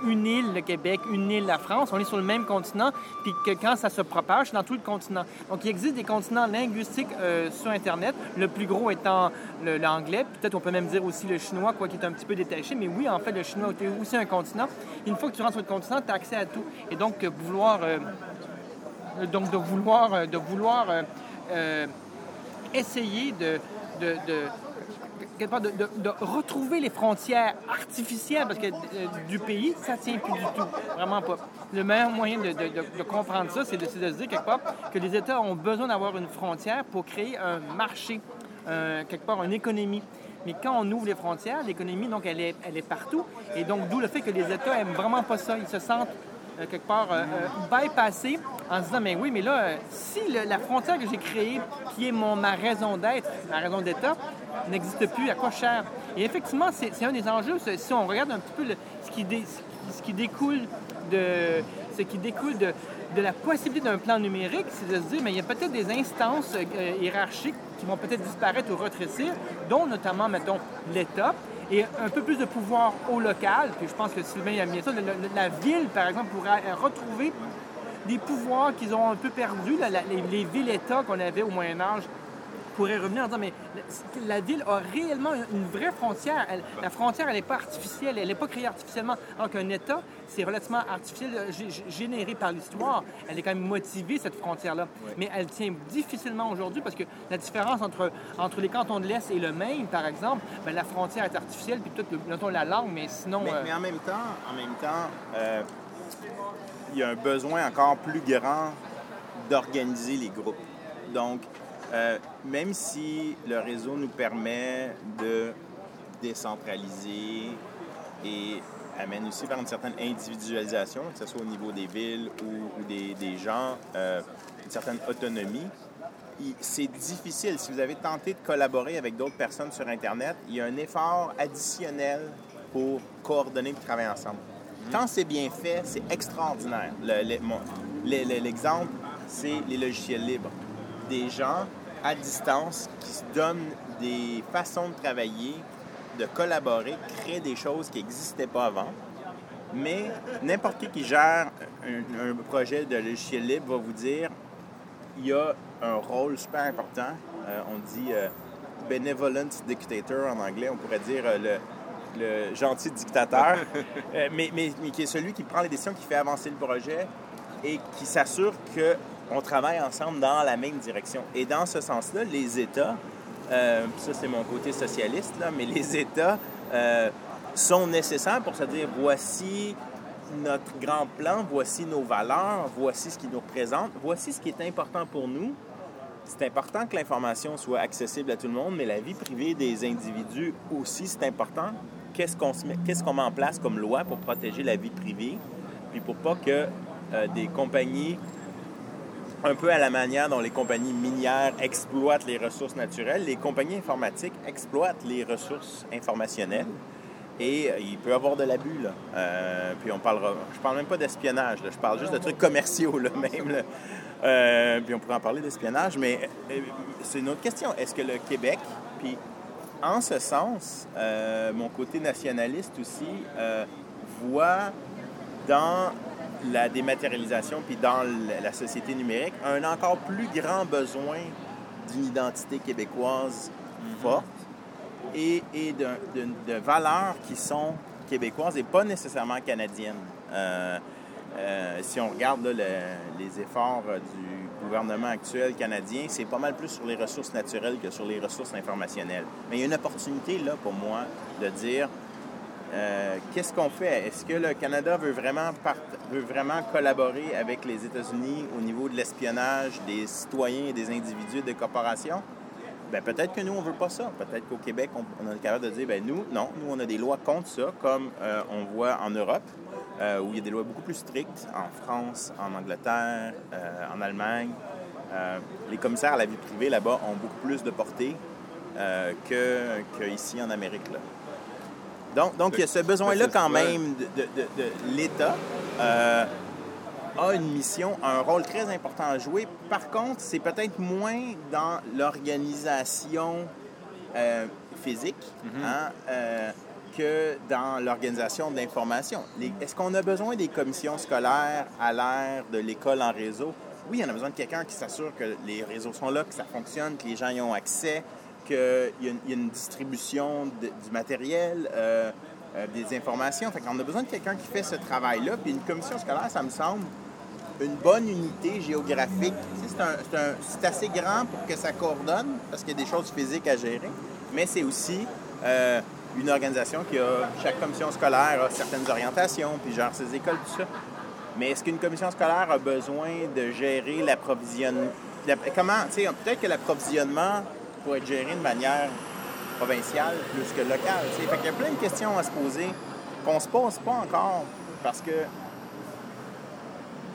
une île, le Québec, une île, la France. On est sur le même continent, puis que quand ça se propage, dans tout le continent. Donc, il existe des continents linguistiques euh, sur Internet, le plus gros étant l'anglais. Peut-être on peut même dire aussi le chinois, quoi, qui est un petit peu détaché. Mais oui, en fait, le chinois est aussi un continent. Une fois que tu rentres sur le continent, tu as accès à tout. Et donc, euh, vouloir... euh, donc de vouloir, de vouloir essayer de- quelque part, de- retrouver les frontières artificielles parce que euh, du pays, ça tient plus du tout. Vraiment pas. Le meilleur moyen de, comprendre ça, c'est de, se dire quelque part que les États ont besoin d'avoir une frontière pour créer un marché, euh, quelque part une économie. Mais quand on ouvre les frontières, l'économie, donc, elle est, elle est partout. Et donc, d'où le fait que les États aiment vraiment pas ça. Ils se sentent quelque part euh, euh, bypassés en se disant, mais oui, mais là, euh, si la frontière que j'ai créée, qui est mon, ma raison d'être, ma raison d'État, n'existe plus, à quoi cher? Et effectivement, c'est un des enjeux. Si on regarde un petit peu ce, qui ce qui découle de ce qui découle de, de la possibilité d'un plan numérique, c'est de se dire, mais il y a peut-être des instances euh, hiérarchiques qui vont peut-être disparaître ou rétrécir, dont notamment, mettons, l'État, et un peu plus de pouvoir au local. Puis je pense que Sylvain a mis ça. La ville, par exemple, pourrait euh, retrouver des pouvoirs qu'ils ont un peu perdus, les villes-États qu'on avait au Moyen Âge pourrait revenir en disant, mais la, ville a réellement une, vraie frontière. Elle- la frontière, elle n'est pas artificielle, elle n'est pas créée artificiellement. Alors qu'un État, c'est relativement artificiel, euh, gé- gé- généré par l'histoire. Elle est quand même motivée, cette frontière-là. Mais elle tient difficilement aujourd'hui parce que la différence entre, entre les cantons de l'Est et le Maine, par exemple, ben, la frontière est artificielle, puis peut-être, le- mettons, la langue, mais sinon... Mais, euh, mais en même temps, en même temps, euh, il y a un besoin encore plus grand d'organiser les groupes. Donc, euh, même si le réseau nous permet de décentraliser et amène aussi vers une certaine individualisation, que ce soit au niveau des villes ou, ou des, des gens, euh, une certaine autonomie, c'est difficile. Si vous avez tenté de collaborer avec d'autres personnes sur Internet, il y a un effort additionnel pour coordonner et travailler ensemble. Quand c'est bien fait, c'est extraordinaire. Le- le- L'exemple, c'est les logiciels libres. Des gens à distance qui se donnent des façons de travailler, de collaborer, créer des choses qui n'existaient pas avant. Mais n'importe qui qui gère un, un projet de logiciel libre va vous dire il y a un rôle super important. Euh, on dit euh, benevolent dictator en anglais, on pourrait dire euh, le, le gentil dictateur, *laughs* Euh, mais, mais- mais qui est celui qui prend les décisions, qui fait avancer le projet et qui s'assure qu'on travaille ensemble dans la même direction. Et dans ce sens-là, les États, euh, ça c'est mon côté socialiste, mais les États euh, sont nécessaires pour se dire voici notre grand plan, voici nos valeurs, voici ce qui nous représente, voici ce qui est important pour nous. C'est important que l'information soit accessible à tout le monde, mais la vie privée des individus aussi, c'est important. Qu'est-ce qu'on met, qu'est-ce qu'on met en place comme loi pour protéger la vie privée, puis pour pas que euh, des compagnies, un peu à la manière dont les compagnies minières exploitent les ressources naturelles, les compagnies informatiques exploitent les ressources informationnelles. Et euh, il peut y avoir de l'abus, là. Euh, puis on parlera... Je parle même pas d'espionnage. Je parle juste de trucs commerciaux, là, *laughs* même. Euh, puis on pourrait en parler d'espionnage, mais euh, c'est une autre question. Est-ce que le Québec... Puis en ce sens, mon côté nationaliste aussi voit dans la dématérialisation puis dans la- société numérique un encore plus grand besoin d'une identité québécoise forte et, et de, de- de valeurs qui sont québécoises et pas nécessairement canadiennes. Euh, euh, si on regarde là, le- les efforts euh, du gouvernement actuel canadien, c'est pas mal plus sur les ressources naturelles que sur les ressources informationnelles. Mais il y a une opportunité là pour moi de dire euh, qu'est-ce qu'on fait? Est-ce que le Canada veut vraiment, collaborer avec les États-Unis au niveau de l'espionnage des citoyens et des individus et des corporations? Ben, peut-être que nous, on veut pas ça. Peut-être qu'au Québec, on, on est capable de dire, ben nous, non, nous, on a des lois contre ça, comme euh, on voit en Europe, euh, où il y a des lois beaucoup plus strictes, en France, en Angleterre, en Allemagne. Les commissaires à la vie privée, là-bas, ont beaucoup plus de portée euh, que, que ici en Amérique. Là. Donc, donc il y a ce besoin-là quand même de, de- de- de l'État. euh, a une mission, un rôle très important à jouer. Par contre, c'est peut-être moins dans l'organisation euh, physique hein, euh, que dans l'organisation de l'information. Est-ce qu'on a besoin des commissions scolaires à l'ère de l'école en réseau? Oui, on a besoin de quelqu'un qui s'assure que les réseaux sont là, que ça fonctionne, que les gens y ont accès, qu'il y, a une- il y a une distribution du matériel, euh, euh, des informations. Fait a besoin de quelqu'un qui fait ce travail-là. Puis une commission scolaire, ça me semble une bonne unité géographique. C'est, assez grand pour que ça coordonne, parce qu'il y a des choses physiques à gérer, mais c'est aussi euh, une organisation qui a, chaque commission scolaire a certaines orientations, puis gère ses écoles, tout ça. Mais est-ce qu'une commission scolaire a besoin de gérer l'approvisionnement? la- Comment, tu sais, peut-être que l'approvisionnement pourrait être géré de manière provincial plus que local. tu sais. Fait qu'il y a plein de questions à se poser qu'on se pose pas encore parce que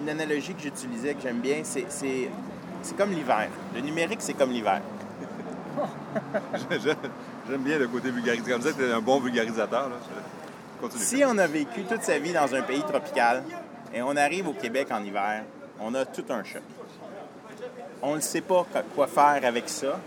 une analogie que j'utilisais, que j'aime bien, c'est, c'est, c'est comme l'hiver. Le numérique, c'est comme l'hiver. *laughs* J'aime bien le côté vulgarisé. Comme ça, tu es un bon vulgarisateur. Là. Continue. Si on a vécu toute sa vie dans un pays tropical et on arrive au Québec en hiver, on a tout un choc. On ne sait pas quoi faire avec ça.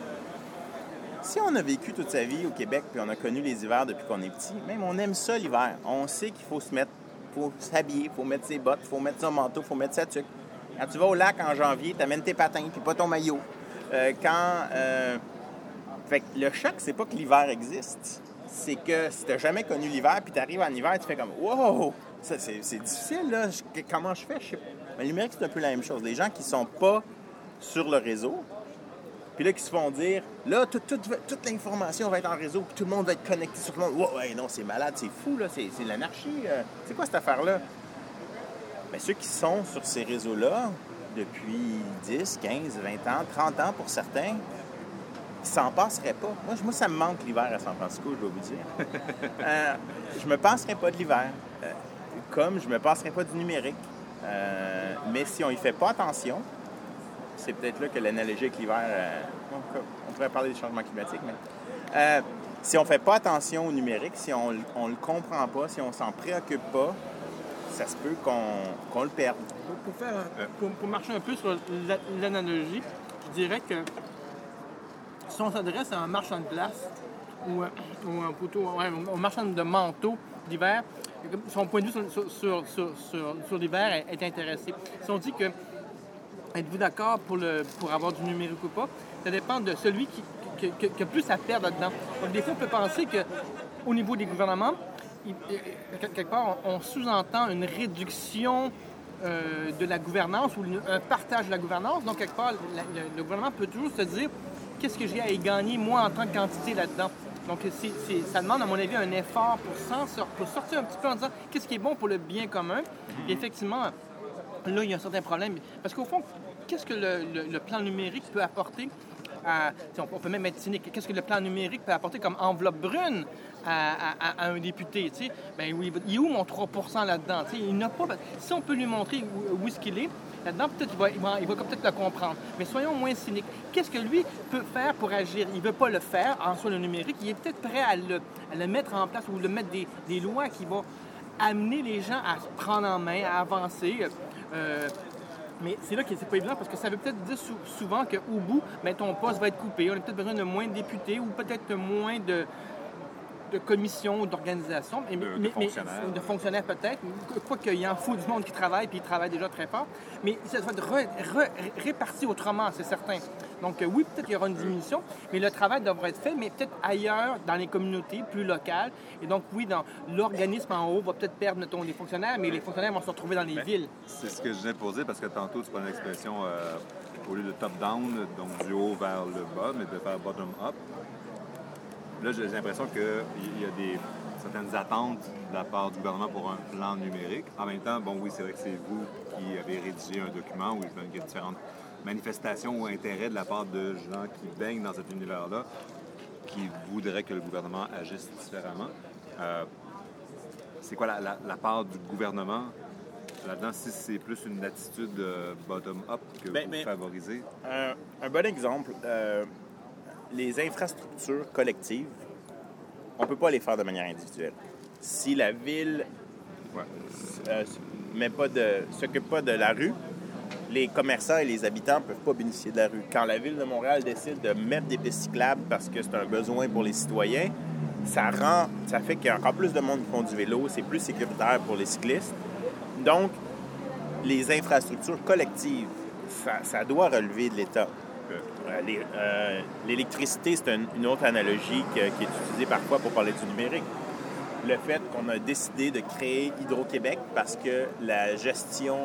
Si on a vécu toute sa vie au Québec puis on a connu les hivers depuis qu'on est petit, même on aime ça l'hiver. On sait qu'il faut se mettre, faut s'habiller, il faut mettre ses bottes, faut mettre son manteau, faut mettre sa tuque. Quand tu vas au lac en janvier, tu amènes tes patins puis pas ton maillot. Euh, quand euh, fait que le choc, c'est pas que l'hiver existe. C'est que si t'as jamais connu l'hiver, puis t'arrives en hiver, tu fais comme Wow! C'est, difficile, là. Comment je fais? Je sais pas. Mais le numérique, c'est un peu la même chose. Les gens qui sont pas sur le réseau, puis là, qui se font dire Là, tout- tout va- toute l'information va être en réseau, puis tout le monde va être connecté sur le monde. Wow, ouais, non, c'est malade, c'est fou, là. C'est, c'est l'anarchie. euh. C'est quoi cette affaire-là? Mais ceux qui sont sur ces réseaux-là, depuis 10, 15, 20 ans, 30 ans pour certains, ils s'en passeraient pas. Moi, moi, ça me manque l'hiver à San Francisco, je dois vous dire. *laughs* Euh, je me passerais pas de l'hiver, euh, comme je me passerais pas du numérique. Mais si on y fait pas attention, c'est peut-être là que l'analogie avec l'hiver, euh, on, pourrait parler des changements climatiques, mais euh, si on fait pas attention au numérique, si on, on le comprend pas, si on s'en préoccupe pas, ça se peut qu'on le perde. Pour, pour marcher un peu sur la- l'analogie, je dirais que si on s'adresse à un marchand de glace ou, ou un marchand de manteaux d'hiver, son point de vue sur l'hiver est, est intéressé. Si on dit que êtes-vous d'accord pour, pour avoir du numérique ou pas, ça dépend de celui qui, a plus à perdre là-dedans. Donc des fois, on peut penser qu'au niveau des gouvernements, il- quelque part, on, sous-entend une réduction euh, de la gouvernance ou un partage de la gouvernance. Donc, quelque part, le, gouvernement peut toujours se dire qu'est-ce que j'ai à y gagner, moi, en tant que quantité là-dedans? Donc, ça demande, à mon avis, un effort pour, pour sortir un petit peu en disant qu'est-ce qui est bon pour le bien commun? Et effectivement, là, il y a un certain problème. Parce qu'au fond, qu'est-ce que le, plan numérique peut apporter à, on, peut même être cynique, qu'est-ce que le plan numérique peut apporter comme enveloppe brune à, un député? Ben il est où mon 3% là-dedans? Il n'a pas. Si on peut lui montrer où, où est-ce qu'il est, là-dedans, peut-être qu'il va, il va, il va peut-être le comprendre. Mais soyons moins cyniques. Qu'est-ce que lui peut faire pour agir? Il ne veut pas le faire en soi le numérique. Il est peut-être prêt à le, à le mettre en place ou le mettre des, des lois qui vont amener les gens à se prendre en main, à avancer. Euh, mais c'est là que c'est pas évident parce que ça veut peut-être dire sou- souvent qu'au bout, ben, ton poste va être coupé. On a peut-être besoin de moins de députés ou peut-être moins de, de commissions ou d'organisations. Mais- De- de mais- mais- fonctionnaires. de fonctionnaires peut-être. Quoique il y en faut du monde qui travaille puis ils travaillent déjà très fort. Mais ça doit être re- re- réparti autrement, c'est certain. Donc euh, oui, peut-être qu'il y aura une diminution, mais le travail devra être fait, mais peut-être ailleurs, dans les communautés plus locales. Et donc oui, dans l'organisme en haut va peut-être perdre, mettons, les fonctionnaires, mais les fonctionnaires vont se retrouver dans les Ben, villes. C'est ce que je viens de poser parce que tantôt, tu prends l'expression euh, au lieu de top-down, donc du haut vers le bas, mais de faire bottom-up. Là, j'ai l'impression qu'il y a des, certaines attentes de la part du gouvernement pour un plan numérique. En même temps, bon, oui, c'est vrai que c'est vous qui avez rédigé un document où il y a différentes manifestations ou intérêts de la part de gens qui baignent dans cet univers-là, qui voudraient que le gouvernement agisse différemment. Euh, c'est quoi la, la- la part du gouvernement là-dedans, si c'est plus une attitude euh, bottom-up que Ben, vous favorisez? Un, un bon exemple, euh, les infrastructures collectives, on ne peut pas les faire de manière individuelle. Si la ville Ouais. euh, s'occupe pas de la rue, les commerçants et les habitants ne peuvent pas bénéficier de la rue. Quand la ville de Montréal décide de mettre des pistes cyclables parce que c'est un besoin pour les citoyens, ça rend, ça fait qu'il y a encore plus de monde qui font du vélo, c'est plus sécuritaire pour les cyclistes. Donc, les infrastructures collectives, ça, ça doit relever de l'État. Euh, euh, L'électricité, c'est un- une autre analogie qui est utilisée parfois pour parler du numérique. Le fait qu'on a décidé de créer Hydro-Québec parce que la gestion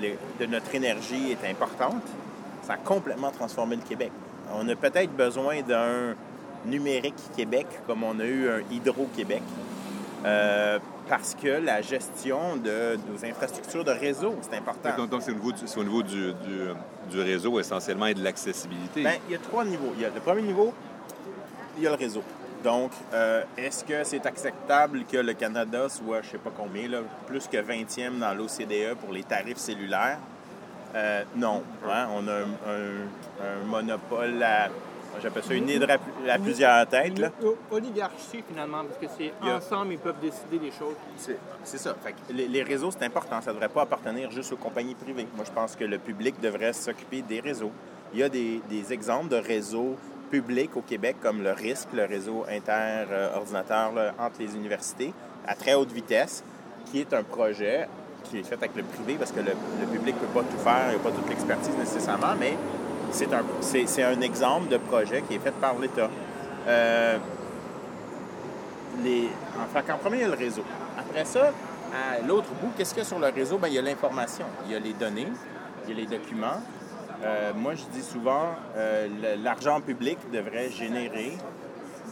de notre énergie est importante, ça a complètement transformé le Québec. On a peut-être besoin d'un numérique Québec comme on a eu un Hydro-Québec. euh, parce que la gestion de nos infrastructures de réseau, c'est important. Donc, donc, c'est au niveau, du, au niveau du, du- du réseau essentiellement et de l'accessibilité. Ben, il y a trois niveaux. Il y a le premier niveau, il y a le réseau. Donc, euh, est-ce que c'est acceptable que le Canada soit, je sais pas combien, là, plus que 20e dans l'OCDE pour les tarifs cellulaires? Euh, non. hein, On a un, un- un monopole à, j'appelle ça une hydre à, plusieurs têtes. Là. Oligarchie, finalement, parce que c'est ensemble, ils peuvent décider des choses. C'est ça. Fait que les, réseaux, c'est important. Ça ne devrait pas appartenir juste aux compagnies privées. Moi, je pense que le public devrait s'occuper des réseaux. Il y a des, des exemples de réseaux publics au Québec, comme le RISC, le réseau inter-ordinateur entre les universités, à très haute vitesse, qui est un projet qui est fait avec le privé parce que le, le public ne peut pas tout faire, il n'y a pas toute l'expertise nécessairement, mais c'est un, c'est, un exemple de projet qui est fait par l'État. Euh, les... En, fait, en premier, il y a le réseau. Après ça, à l'autre bout, qu'est-ce qu'il y a sur le réseau? Bien, il y a l'information, il y a les données, il y a les documents. Euh, moi, je dis souvent, euh, l'argent public devrait générer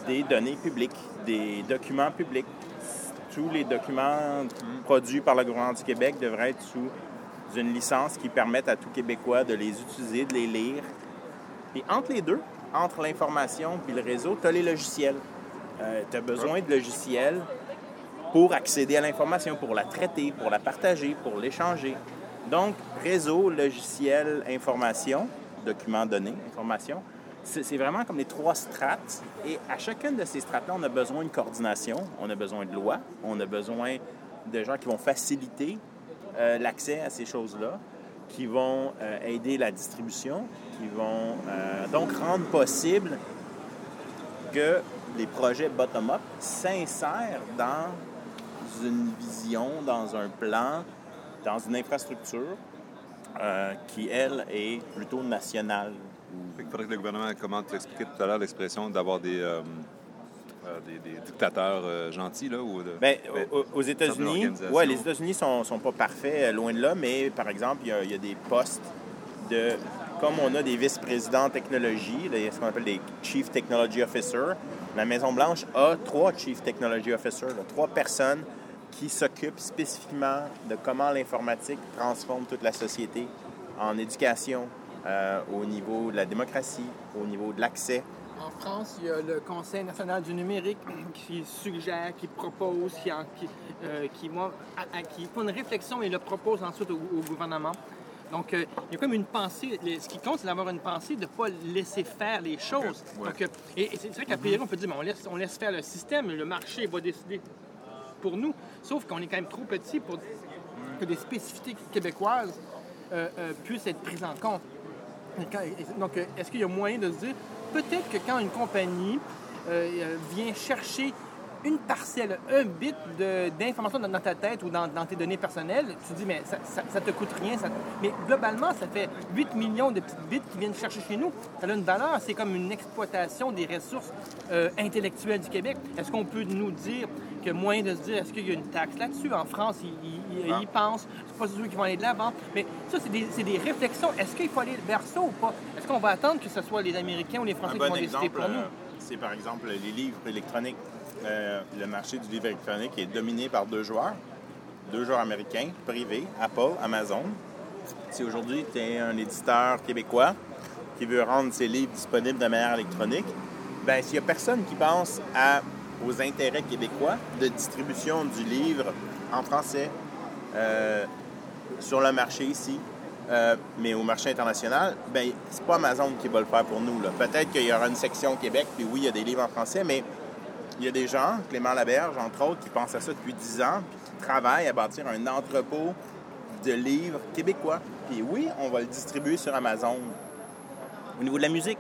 des données publiques, des documents publics. Tous les documents produits par le gouvernement du Québec devraient être sous une licence qui permette à tout Québécois de les utiliser, de les lire. Et entre les deux, entre l'information et le réseau, tu as les logiciels. tu as besoin de logiciels pour accéder à l'information, pour la traiter, pour la partager, pour l'échanger. Donc, réseau, logiciel, information, documents, données, information, c'est vraiment comme les trois strates. Et à chacune de ces strates-là, on a besoin de coordination, on a besoin de lois, on a besoin de gens qui vont faciliter euh, l'accès à ces choses-là, qui vont euh, aider la distribution, qui vont euh, donc rendre possible que les projets bottom-up s'insèrent dans une vision, dans un plan, dans une infrastructure qui, elle, est plutôt nationale. Qu'il faudrait que le gouvernement, comment tu expliquais tout à l'heure l'expression d'avoir des, des, des dictateurs euh, gentils, là, ou de... Bien, Ben, aux, États-Unis, ouais, les États-Unis sont, sont pas parfaits, euh, loin de là, mais par exemple, il y a, il y a des postes de. Comme on a des vice-présidents en technologie, des- ce qu'on appelle des Chief Technology Officers, la Maison-Blanche a trois Chief Technology Officers, là, trois personnes qui s'occupent spécifiquement de comment l'informatique transforme toute la société en éducation, euh, au niveau de la démocratie, au niveau de l'accès. En France, il y a le Conseil national du numérique qui suggère, qui propose, qui, en- qui, euh, qui, moi, à- à- qui font une réflexion et le propose ensuite au, au gouvernement. Donc, euh, il y a comme une pensée. ce qui compte, c'est d'avoir une pensée, de ne pas laisser faire les choses. Ouais. Donc, euh, et, et c'est vrai qu'à priori, on peut dire, mais on laisse, on laisse faire le système, le marché va décider pour nous. Sauf qu'on est quand même trop petit pour que des spécificités québécoises euh, puissent être prises en compte. Donc, est-ce qu'il y a moyen de se dire, peut-être que quand une compagnie euh, vient chercher une parcelle, un bit d'information dans, ta tête ou dans, dans tes données personnelles, tu te dis, mais ça, ça, ça te coûte rien. ça- Mais globalement, ça fait 8 millions de petites bits qui viennent chercher chez nous. Ça a une valeur. C'est comme une exploitation des ressources euh, intellectuelles du Québec. Est-ce qu'on peut nous dire que moyen de se dire, est-ce qu'il y a une taxe là-dessus? En France, ils, ils- Ah. ils pensent. C'est pas ceux qui vont aller de l'avant. Mais ça, c'est des, des réflexions. Est-ce qu'il faut aller vers ça ou pas? Est-ce qu'on va attendre que ce soit les Américains ou les Français qui vont décider exemple, pour nous? euh, c'est par exemple les livres électroniques. Euh, le marché du livre électronique est dominé par deux joueurs, deux joueurs américains, privés, Apple, Amazon. Si aujourd'hui tu es un éditeur québécois qui veut rendre ses livres disponibles de manière électronique, ben s'il n'y a personne qui pense aux intérêts québécois de distribution du livre en français euh, sur le marché ici, euh, mais au marché international, ben c'est pas Amazon qui va le faire pour nous. Peut-être qu'il y aura une section au Québec, puis oui, il y a des livres en français, mais il y a des gens, Clément Laberge, entre autres, qui pensent à ça depuis 10 ans, puis qui travaillent à bâtir un entrepôt de livres québécois. Puis oui, on va le distribuer sur Amazon. Au niveau de la musique,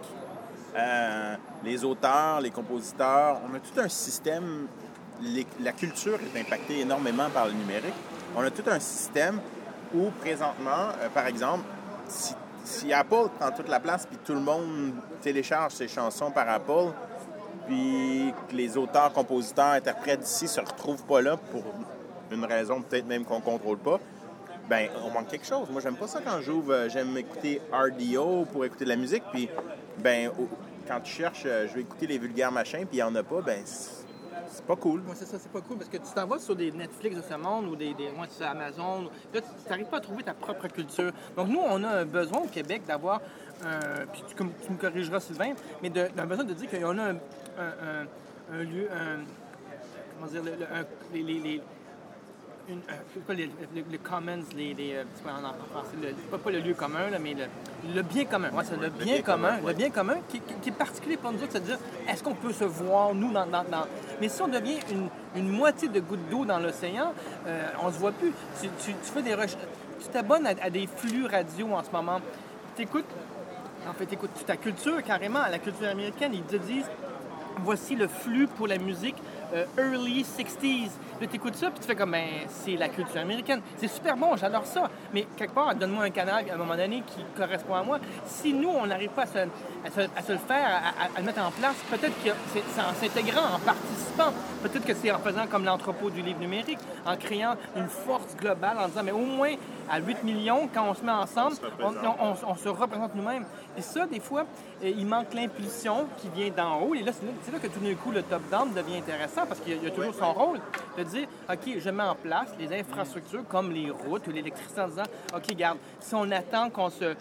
euh, les auteurs, les compositeurs, on a tout un système. la culture est impactée énormément par le numérique. On a tout un système où, présentement, euh, par exemple, si, si Apple prend toute la place puis tout le monde télécharge ses chansons par Apple, puis que les auteurs, compositeurs, interprètes d'ici se retrouvent pas là pour une raison peut-être même qu'on contrôle pas, ben on manque quelque chose. Moi, j'aime pas ça quand j'ouvre. euh, J'aime écouter RDO pour écouter de la musique, puis ben quand tu cherches, euh, je vais écouter les vulgaires machins, puis il y en a pas, ben c'est pas cool. Moi, c'est ça, c'est pas cool parce que tu t'en vas sur des Netflix de ce monde ou des, moi, sur Amazon. Là, tu n'arrives pas à trouver ta propre culture. Donc, nous, on a un besoin au Québec d'avoir, euh, puis tu, tu me corrigeras, Sylvain, mais d'un besoin de dire qu'on a un, un- un- un lieu, un, comment dire, le, le- un- les, les, une- quoi, les, les- commons, les, les, euh, pas, pas le lieu commun, là, mais le, le bien commun. Ouais, c'est le, bien, bien commun, commun, ouais. le bien commun qui, qui- qui est particulier pour nous autres, c'est-à-dire, est-ce qu'on peut se voir, nous, dans... dans- dans- Mais si on devient une, une moitié de goutte d'eau dans l'océan, euh, on se voit plus. Tu, tu- tu fais des recherches, tu t'abonnes à, à des flux radio en ce moment. Tu écoutes en fait, écoute, ta culture, carrément, la culture américaine, ils te disent voici le flux pour la musique euh, early 60s. Là, tu écoutes ça, puis tu fais comme, ben, c'est la culture américaine. C'est super bon, j'adore ça. Mais quelque part, donne-moi un canal à un moment donné qui correspond à moi. Si nous, on n'arrive pas à se, à se- à se le faire, à, le mettre en place, peut-être que c'est en s'intégrant, en participant. Peut-être que c'est en faisant comme l'entrepôt du livre numérique, en créant une force globale, en disant, mais au moins à 8 millions, quand on se met ensemble, se on, représente. on- on- on se représente nous-mêmes. Et ça, des fois, euh, il manque l'impulsion qui vient d'en haut. Et là, c'est là, que tout d'un coup, le top-down devient intéressant parce qu'il y a, il y a toujours son rôle dire, OK, je mets en place les infrastructures comme les routes ou l'électricité en disant, OK, garde, si on attend qu'on se,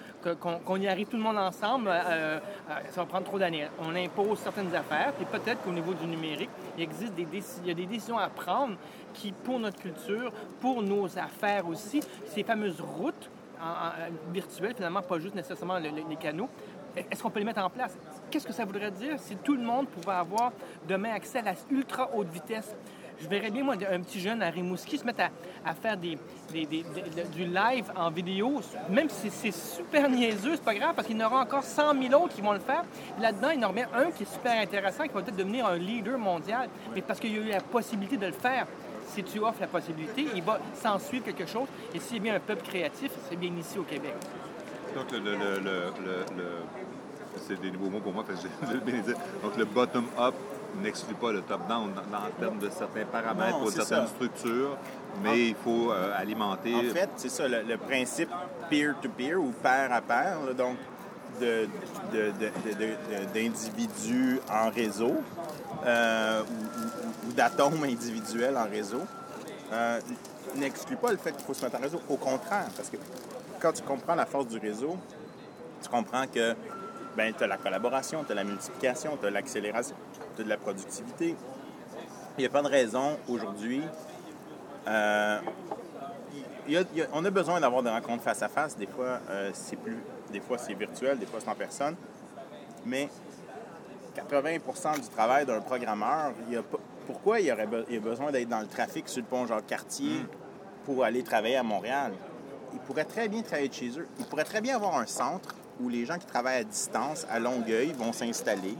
y arrive tout le monde ensemble, euh, euh, ça va prendre trop d'années. On impose certaines affaires, puis peut-être qu'au niveau du numérique, il existe des, il y a des décisions à prendre qui, pour notre culture, pour nos affaires aussi, ces fameuses routes en- virtuelles, finalement, pas juste nécessairement le- le- les canaux, est-ce qu'on peut les mettre en place? Qu'est-ce que ça voudrait dire si tout le monde pouvait avoir demain accès à la ultra haute vitesse? Je verrais bien, moi, un petit jeune à Rimouski se mettre à, faire des, du live en vidéo, même si c'est super niaiseux, c'est pas grave, parce qu'il y en aura encore 100 000 autres qui vont le faire. Là-dedans, il y en aura bien un qui est super intéressant, qui va peut-être devenir un leader mondial, mais parce qu'il y a eu la possibilité de le faire. Si tu offres la possibilité, il va s'en suivre quelque chose. Et s'il y a bien un peuple créatif, c'est bien ici au Québec. Donc, le, le- le- le- c'est des nouveaux mots pour moi, parce que je vais les dire. Donc, le bottom-up n'exclut pas le top-down en termes de certains paramètres Non, c'est certaines ça. structures, mais il faut euh, alimenter. En fait, c'est ça, le, le principe peer-to-peer ou pair à pair, là, donc d'individus en réseau euh, ou, ou- ou d'atomes individuels en réseau, euh, n'exclut pas le fait qu'il faut se mettre en réseau. Au contraire, parce que quand tu comprends la force du réseau, tu comprends que ben, tu as la collaboration, tu as la multiplication, tu as l'accélération, tu as de la productivité. Il n'y a pas de raison aujourd'hui. euh, il il on a besoin d'avoir des rencontres face à face. Des fois, euh, c'est plus, des fois c'est virtuel, des fois c'est en personne. Mais 80% du travail d'un programmeur, il a pas- pourquoi il y aurait be- il a besoin d'être dans le trafic sur le pont Jacques-Cartier pour aller travailler à Montréal? Ils pourraient très bien travailler de chez eux. Ils pourraient très bien avoir un centre où les gens qui travaillent à distance, à Longueuil, vont s'installer.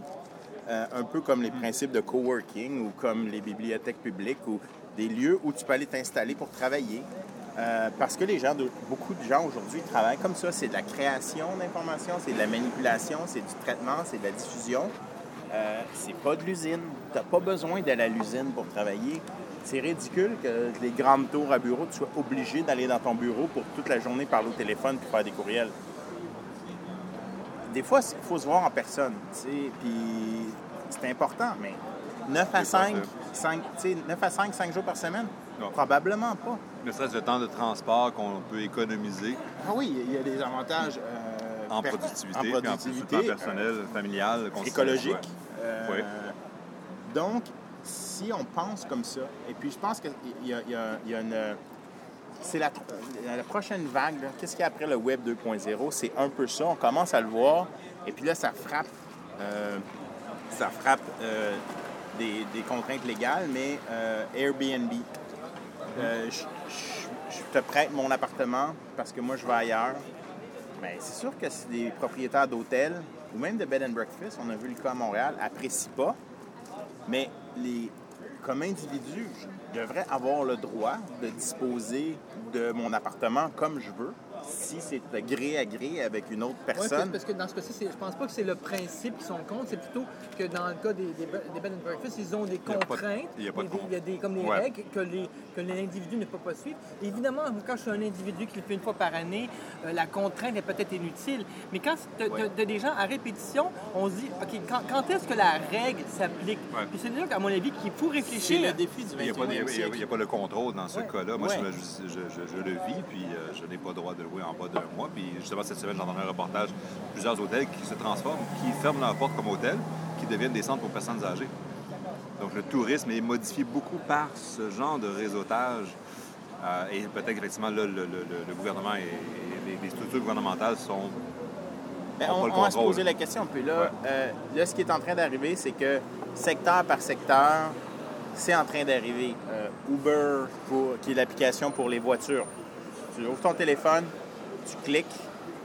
Euh, un peu comme les principes de coworking ou comme les bibliothèques publiques ou des lieux où tu peux aller t'installer pour travailler. Euh, parce que les gens, de- beaucoup de gens aujourd'hui travaillent comme ça. C'est de la création d'informations, c'est de la manipulation, c'est du traitement, c'est de la diffusion. Euh, c'est pas de l'usine. Tu n'as pas besoin d'aller à l'usine pour travailler. C'est ridicule que les grandes tours à bureau, tu sois obligé d'aller dans ton bureau pour toute la journée parler au téléphone puis faire des courriels. Des fois, il faut se voir en personne, tu sais, puis c'est important, mais 9 à C'est 5, pas 5, tu sais, 9 à 5, 5 jours par semaine? Non. Probablement pas. Ne serait-ce le temps de transport qu'on peut économiser Ah oui, il y a des avantages euh, en productivité, en plus productivité, plan personnel, familial. qu'on se- écologique. ouais. Euh, Oui. Donc, si on pense comme ça, et puis je pense qu'il y a une... C'est la, la prochaine vague, qu'est-ce qu'il y a après le Web 2.0? C'est un peu ça, on commence à le voir, et puis là, ça frappe, euh, ça frappe euh, des, contraintes légales, mais euh, Airbnb. Euh, je, te prête mon appartement parce que moi, je vais ailleurs. Mais c'est sûr que si des propriétaires d'hôtels ou même de bed and breakfast, on a vu le cas à Montréal, apprécient pas. Mais les, comme individu, devrais avoir le droit de disposer de mon appartement comme je veux, si c'est de gré à gré avec une autre Oui, personne. parce que dans ce cas-ci, c'est- je pense pas que c'est le principe qui sont contre, c'est plutôt que dans le cas des, des, des bed and breakfast, ils ont des y a pas de- contraintes, il y a pas de des- des- il y a des, comme des Ouais. règles que, les, que l'individu ne peut pas suivre. Évidemment, quand je suis un individu qui le fait une fois par année, euh, la contrainte est peut-être inutile, mais quand tu as des gens à répétition, on se dit, OK, quand, quand est-ce que la règle s'applique? Ouais. Puis c'est là qu'à mon avis, qu'il faut C'est réfléchir. le défi du Il n'y a, pas de- 21e il y a- il y a- siècle. il y a pas le contrôle dans ce Ouais. cas-là. Moi, Ouais. je, je- je- je- je le vis, puis euh, je n'ai pas le droit de louer en bas d'un mois. Puis justement, cette semaine, dans un reportage, plusieurs hôtels qui se transforment, qui ferment leurs portes comme hôtels, qui deviennent des centres pour personnes âgées. Donc le tourisme est modifié beaucoup par ce genre de réseautage. Euh, et peut-être effectivement, là, le, le- le- le gouvernement et, et les, les structures gouvernementales sont. Ben, on, on va se poser la question. Puis là, Ouais. euh, là, ce qui est en train d'arriver, c'est que secteur par secteur, c'est en train d'arriver. Euh, Uber, pour, qui est l'application pour les voitures. Tu ouvres ton téléphone, tu cliques,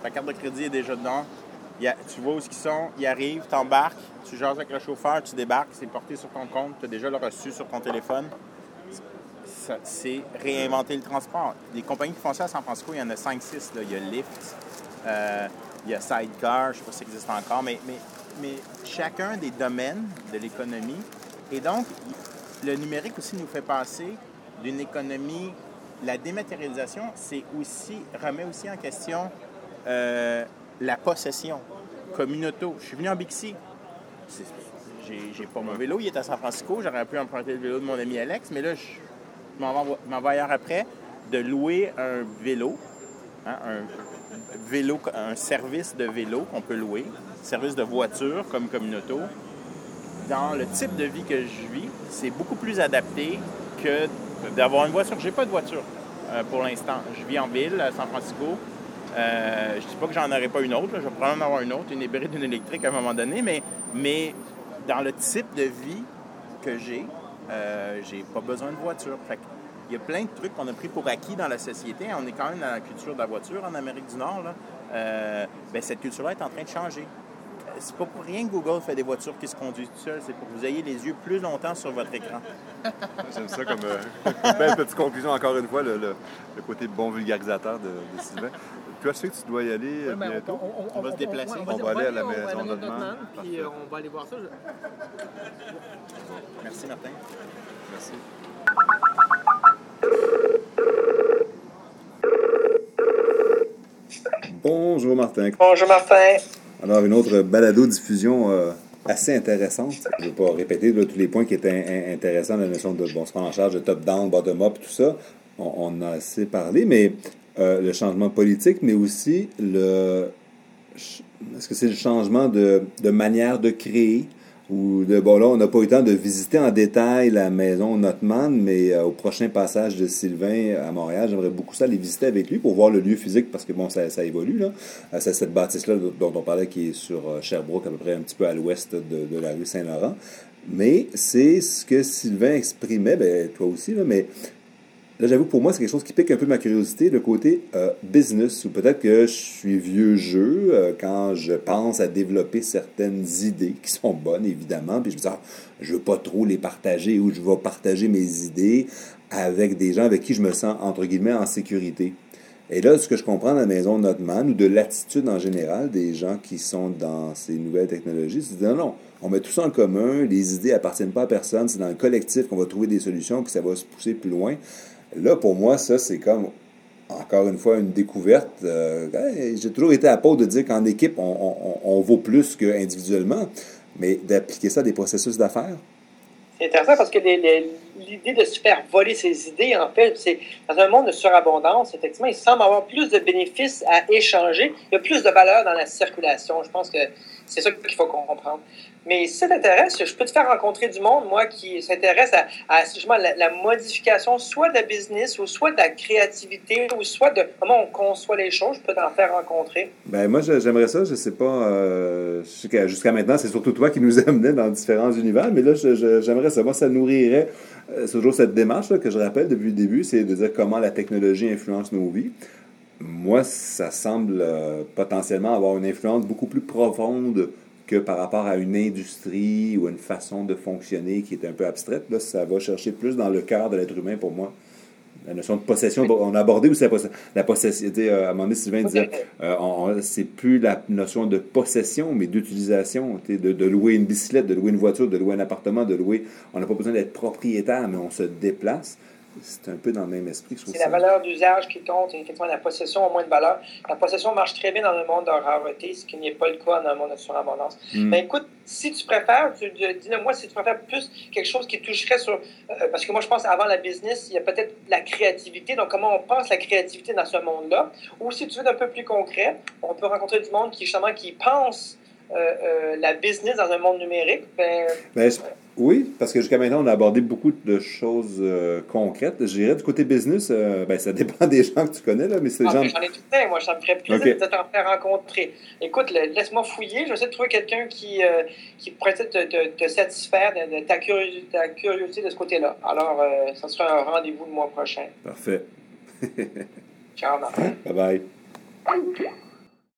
ta carte de crédit est déjà dedans. Tu vois où ils sont, ils arrivent, tu embarques, tu jases avec le chauffeur, tu débarques, c'est porté sur ton compte, tu as déjà le reçu sur ton téléphone. C'est réinventer le transport. Les compagnies qui font ça à San Francisco, il y en a 5-6. là. Il y a Lyft, euh, il y a Sidecar, je ne sais pas si ça existe encore, mais chacun des domaines de l'économie. Et donc, le numérique aussi nous fait passer d'une économie. La dématérialisation, c'est aussi, remet aussi en question euh, la possession. Communauto. Je suis venu en Bixi. J'ai pas mon vélo, il est à San Francisco. J'aurais pu emprunter le vélo de mon ami Alex, mais là, je je m'en vais, ailleurs après, de louer un vélo, hein, un vélo, un service de vélo qu'on peut louer, service de voiture comme Communauto. Dans le type de vie que je vis, c'est beaucoup plus adapté que d'avoir une voiture. J'ai pas de voiture euh, pour l'instant. Je vis en ville, à San Francisco. Euh, je dis pas que j'en aurai pas une autre. Je vais probablement en avoir une autre, une hybride, une électrique à un moment donné, mais, mais dans le type de vie que j'ai, euh, j'ai pas besoin de voiture. Il y a plein de trucs qu'on a pris pour acquis dans la société. On est quand même dans la culture de la voiture en Amérique du Nord. Euh, ben, cette culture-là est en train de changer. C'est pas pour rien que Google fait des voitures qui se conduisent tout seules. C'est pour que vous ayez les yeux plus longtemps sur votre écran. J'aime ça comme euh, *laughs* belle petite conclusion, encore une fois, le, le- le côté bon vulgarisateur de, de Sylvain. Toi, je sais que tu dois y aller euh, Ouais, bientôt. On va se déplacer. On va aller à la maison. Notman, Puis euh, on va aller voir ça. Merci, Martin. Merci. Bonjour Martin. Bonjour Martin. Alors, une autre balado-diffusion euh, assez intéressante. Je ne vais pas répéter tous les points qui étaient in- in- intéressants, la notion de bon, se prendre en charge de top-down, bottom-up, tout ça. On, on a assez parlé, mais euh, le changement politique, mais aussi le. Est-ce que c'est le changement de manière de créer ou de. Bon, là, on n'a pas eu le temps de visiter en détail la maison Notman, mais euh, au prochain passage de Sylvain à Montréal, j'aimerais beaucoup ça aller visiter avec lui pour voir le lieu physique parce que, bon, ça, ça évolue, là. Euh, C'est cette bâtisse-là dont on parlait qui est sur euh, Sherbrooke, à peu près un petit peu à l'ouest de, de la rue Saint-Laurent. Mais c'est ce que Sylvain exprimait, ben, toi aussi, là, mais Là, j'avoue que pour moi, c'est quelque chose qui pique un peu ma curiosité, le côté euh, business, ou peut-être que je suis vieux jeu euh, quand je pense à développer certaines idées qui sont bonnes, évidemment, puis je me dis, ah, je veux pas trop les partager ou je vais partager mes idées avec des gens avec qui je me sens, entre guillemets, en sécurité. Et là, ce que je comprends de la maison Notman ou de l'attitude en général des gens qui sont dans ces nouvelles technologies, c'est de dire non, non, on met tout ça en commun, les idées appartiennent pas à personne, c'est dans le collectif qu'on va trouver des solutions, puis ça va se pousser plus loin. Là, pour moi, ça, c'est comme, encore une fois, une découverte. Euh, hey, J'ai toujours été à peau de dire qu'en équipe, on vaut plus qu'individuellement, mais d'appliquer ça à des processus d'affaires. C'est intéressant parce que les- les- l'idée de se faire voler ses idées, en fait, c'est dans un monde de surabondance, effectivement, il semble avoir plus de bénéfices à échanger. Il y a plus de valeur dans la circulation. Je pense que c'est ça qu'il faut comprendre. Mais si ça t'intéresse, je peux te faire rencontrer du monde, moi, qui s'intéresse à, justement la, modification soit de la business ou soit de la créativité ou soit de comment on conçoit les choses. Je peux t'en faire rencontrer. Ben moi, j'aimerais ça. Je sais pas. euh, Jusqu'à maintenant, c'est surtout toi qui nous *laughs* amenais dans différents univers, mais là, j'aimerais ça. Moi, ça nourrirait. Euh, C'est toujours cette démarche que je rappelle depuis le début, c'est de dire comment la technologie influence nos vies. Moi, ça semble euh, potentiellement avoir une influence beaucoup plus profonde que par rapport à une industrie ou une façon de fonctionner qui est un peu abstraite. Là, ça va chercher plus dans le cœur de l'être humain pour moi. La notion de possession, on a abordé aussi la, poss- la possession. euh, À un moment donné, Sylvain disait, euh, c'est plus la notion de possession, mais d'utilisation. De, de louer une bicyclette, de louer une voiture, de louer un appartement, de louer. On n'a pas besoin d'être propriétaire, mais on se déplace. C'est un peu dans le même esprit C'est la ça. valeur d'usage qui compte, et effectivement, la possession a moins de valeur. La possession marche très bien dans un monde de rareté, ce qui n'est pas le cas dans un monde de surabondance. Mm. Mais écoute, si tu préfères, tu, dis-le moi, si tu préfères plus quelque chose qui toucherait sur. euh, parce que moi, je pense avant la business, il y a peut-être la créativité. Donc, comment on pense la créativité dans ce monde-là? Ou si tu veux être un peu plus concret, on peut rencontrer du monde qui, justement, qui pense euh, euh, la business dans un monde numérique. Ben, Ben, Oui, parce que jusqu'à maintenant, on a abordé beaucoup de choses euh, concrètes. Je dirais du côté business, euh, ben, ça *laughs* dépend des gens que tu connais, là, mais c'est Ah, gens. J'en ai tout le temps, moi, ça me ferait plaisir Ok. de t'en faire rencontrer. Écoute, laisse-moi fouiller, je vais essayer de trouver quelqu'un qui, euh, qui pourrait te, te, te satisfaire de, de ta, curiosité, ta curiosité de ce côté-là. Alors, ça sera un rendez-vous le mois prochain. Parfait. *laughs* Ciao, Martin. Bye bye.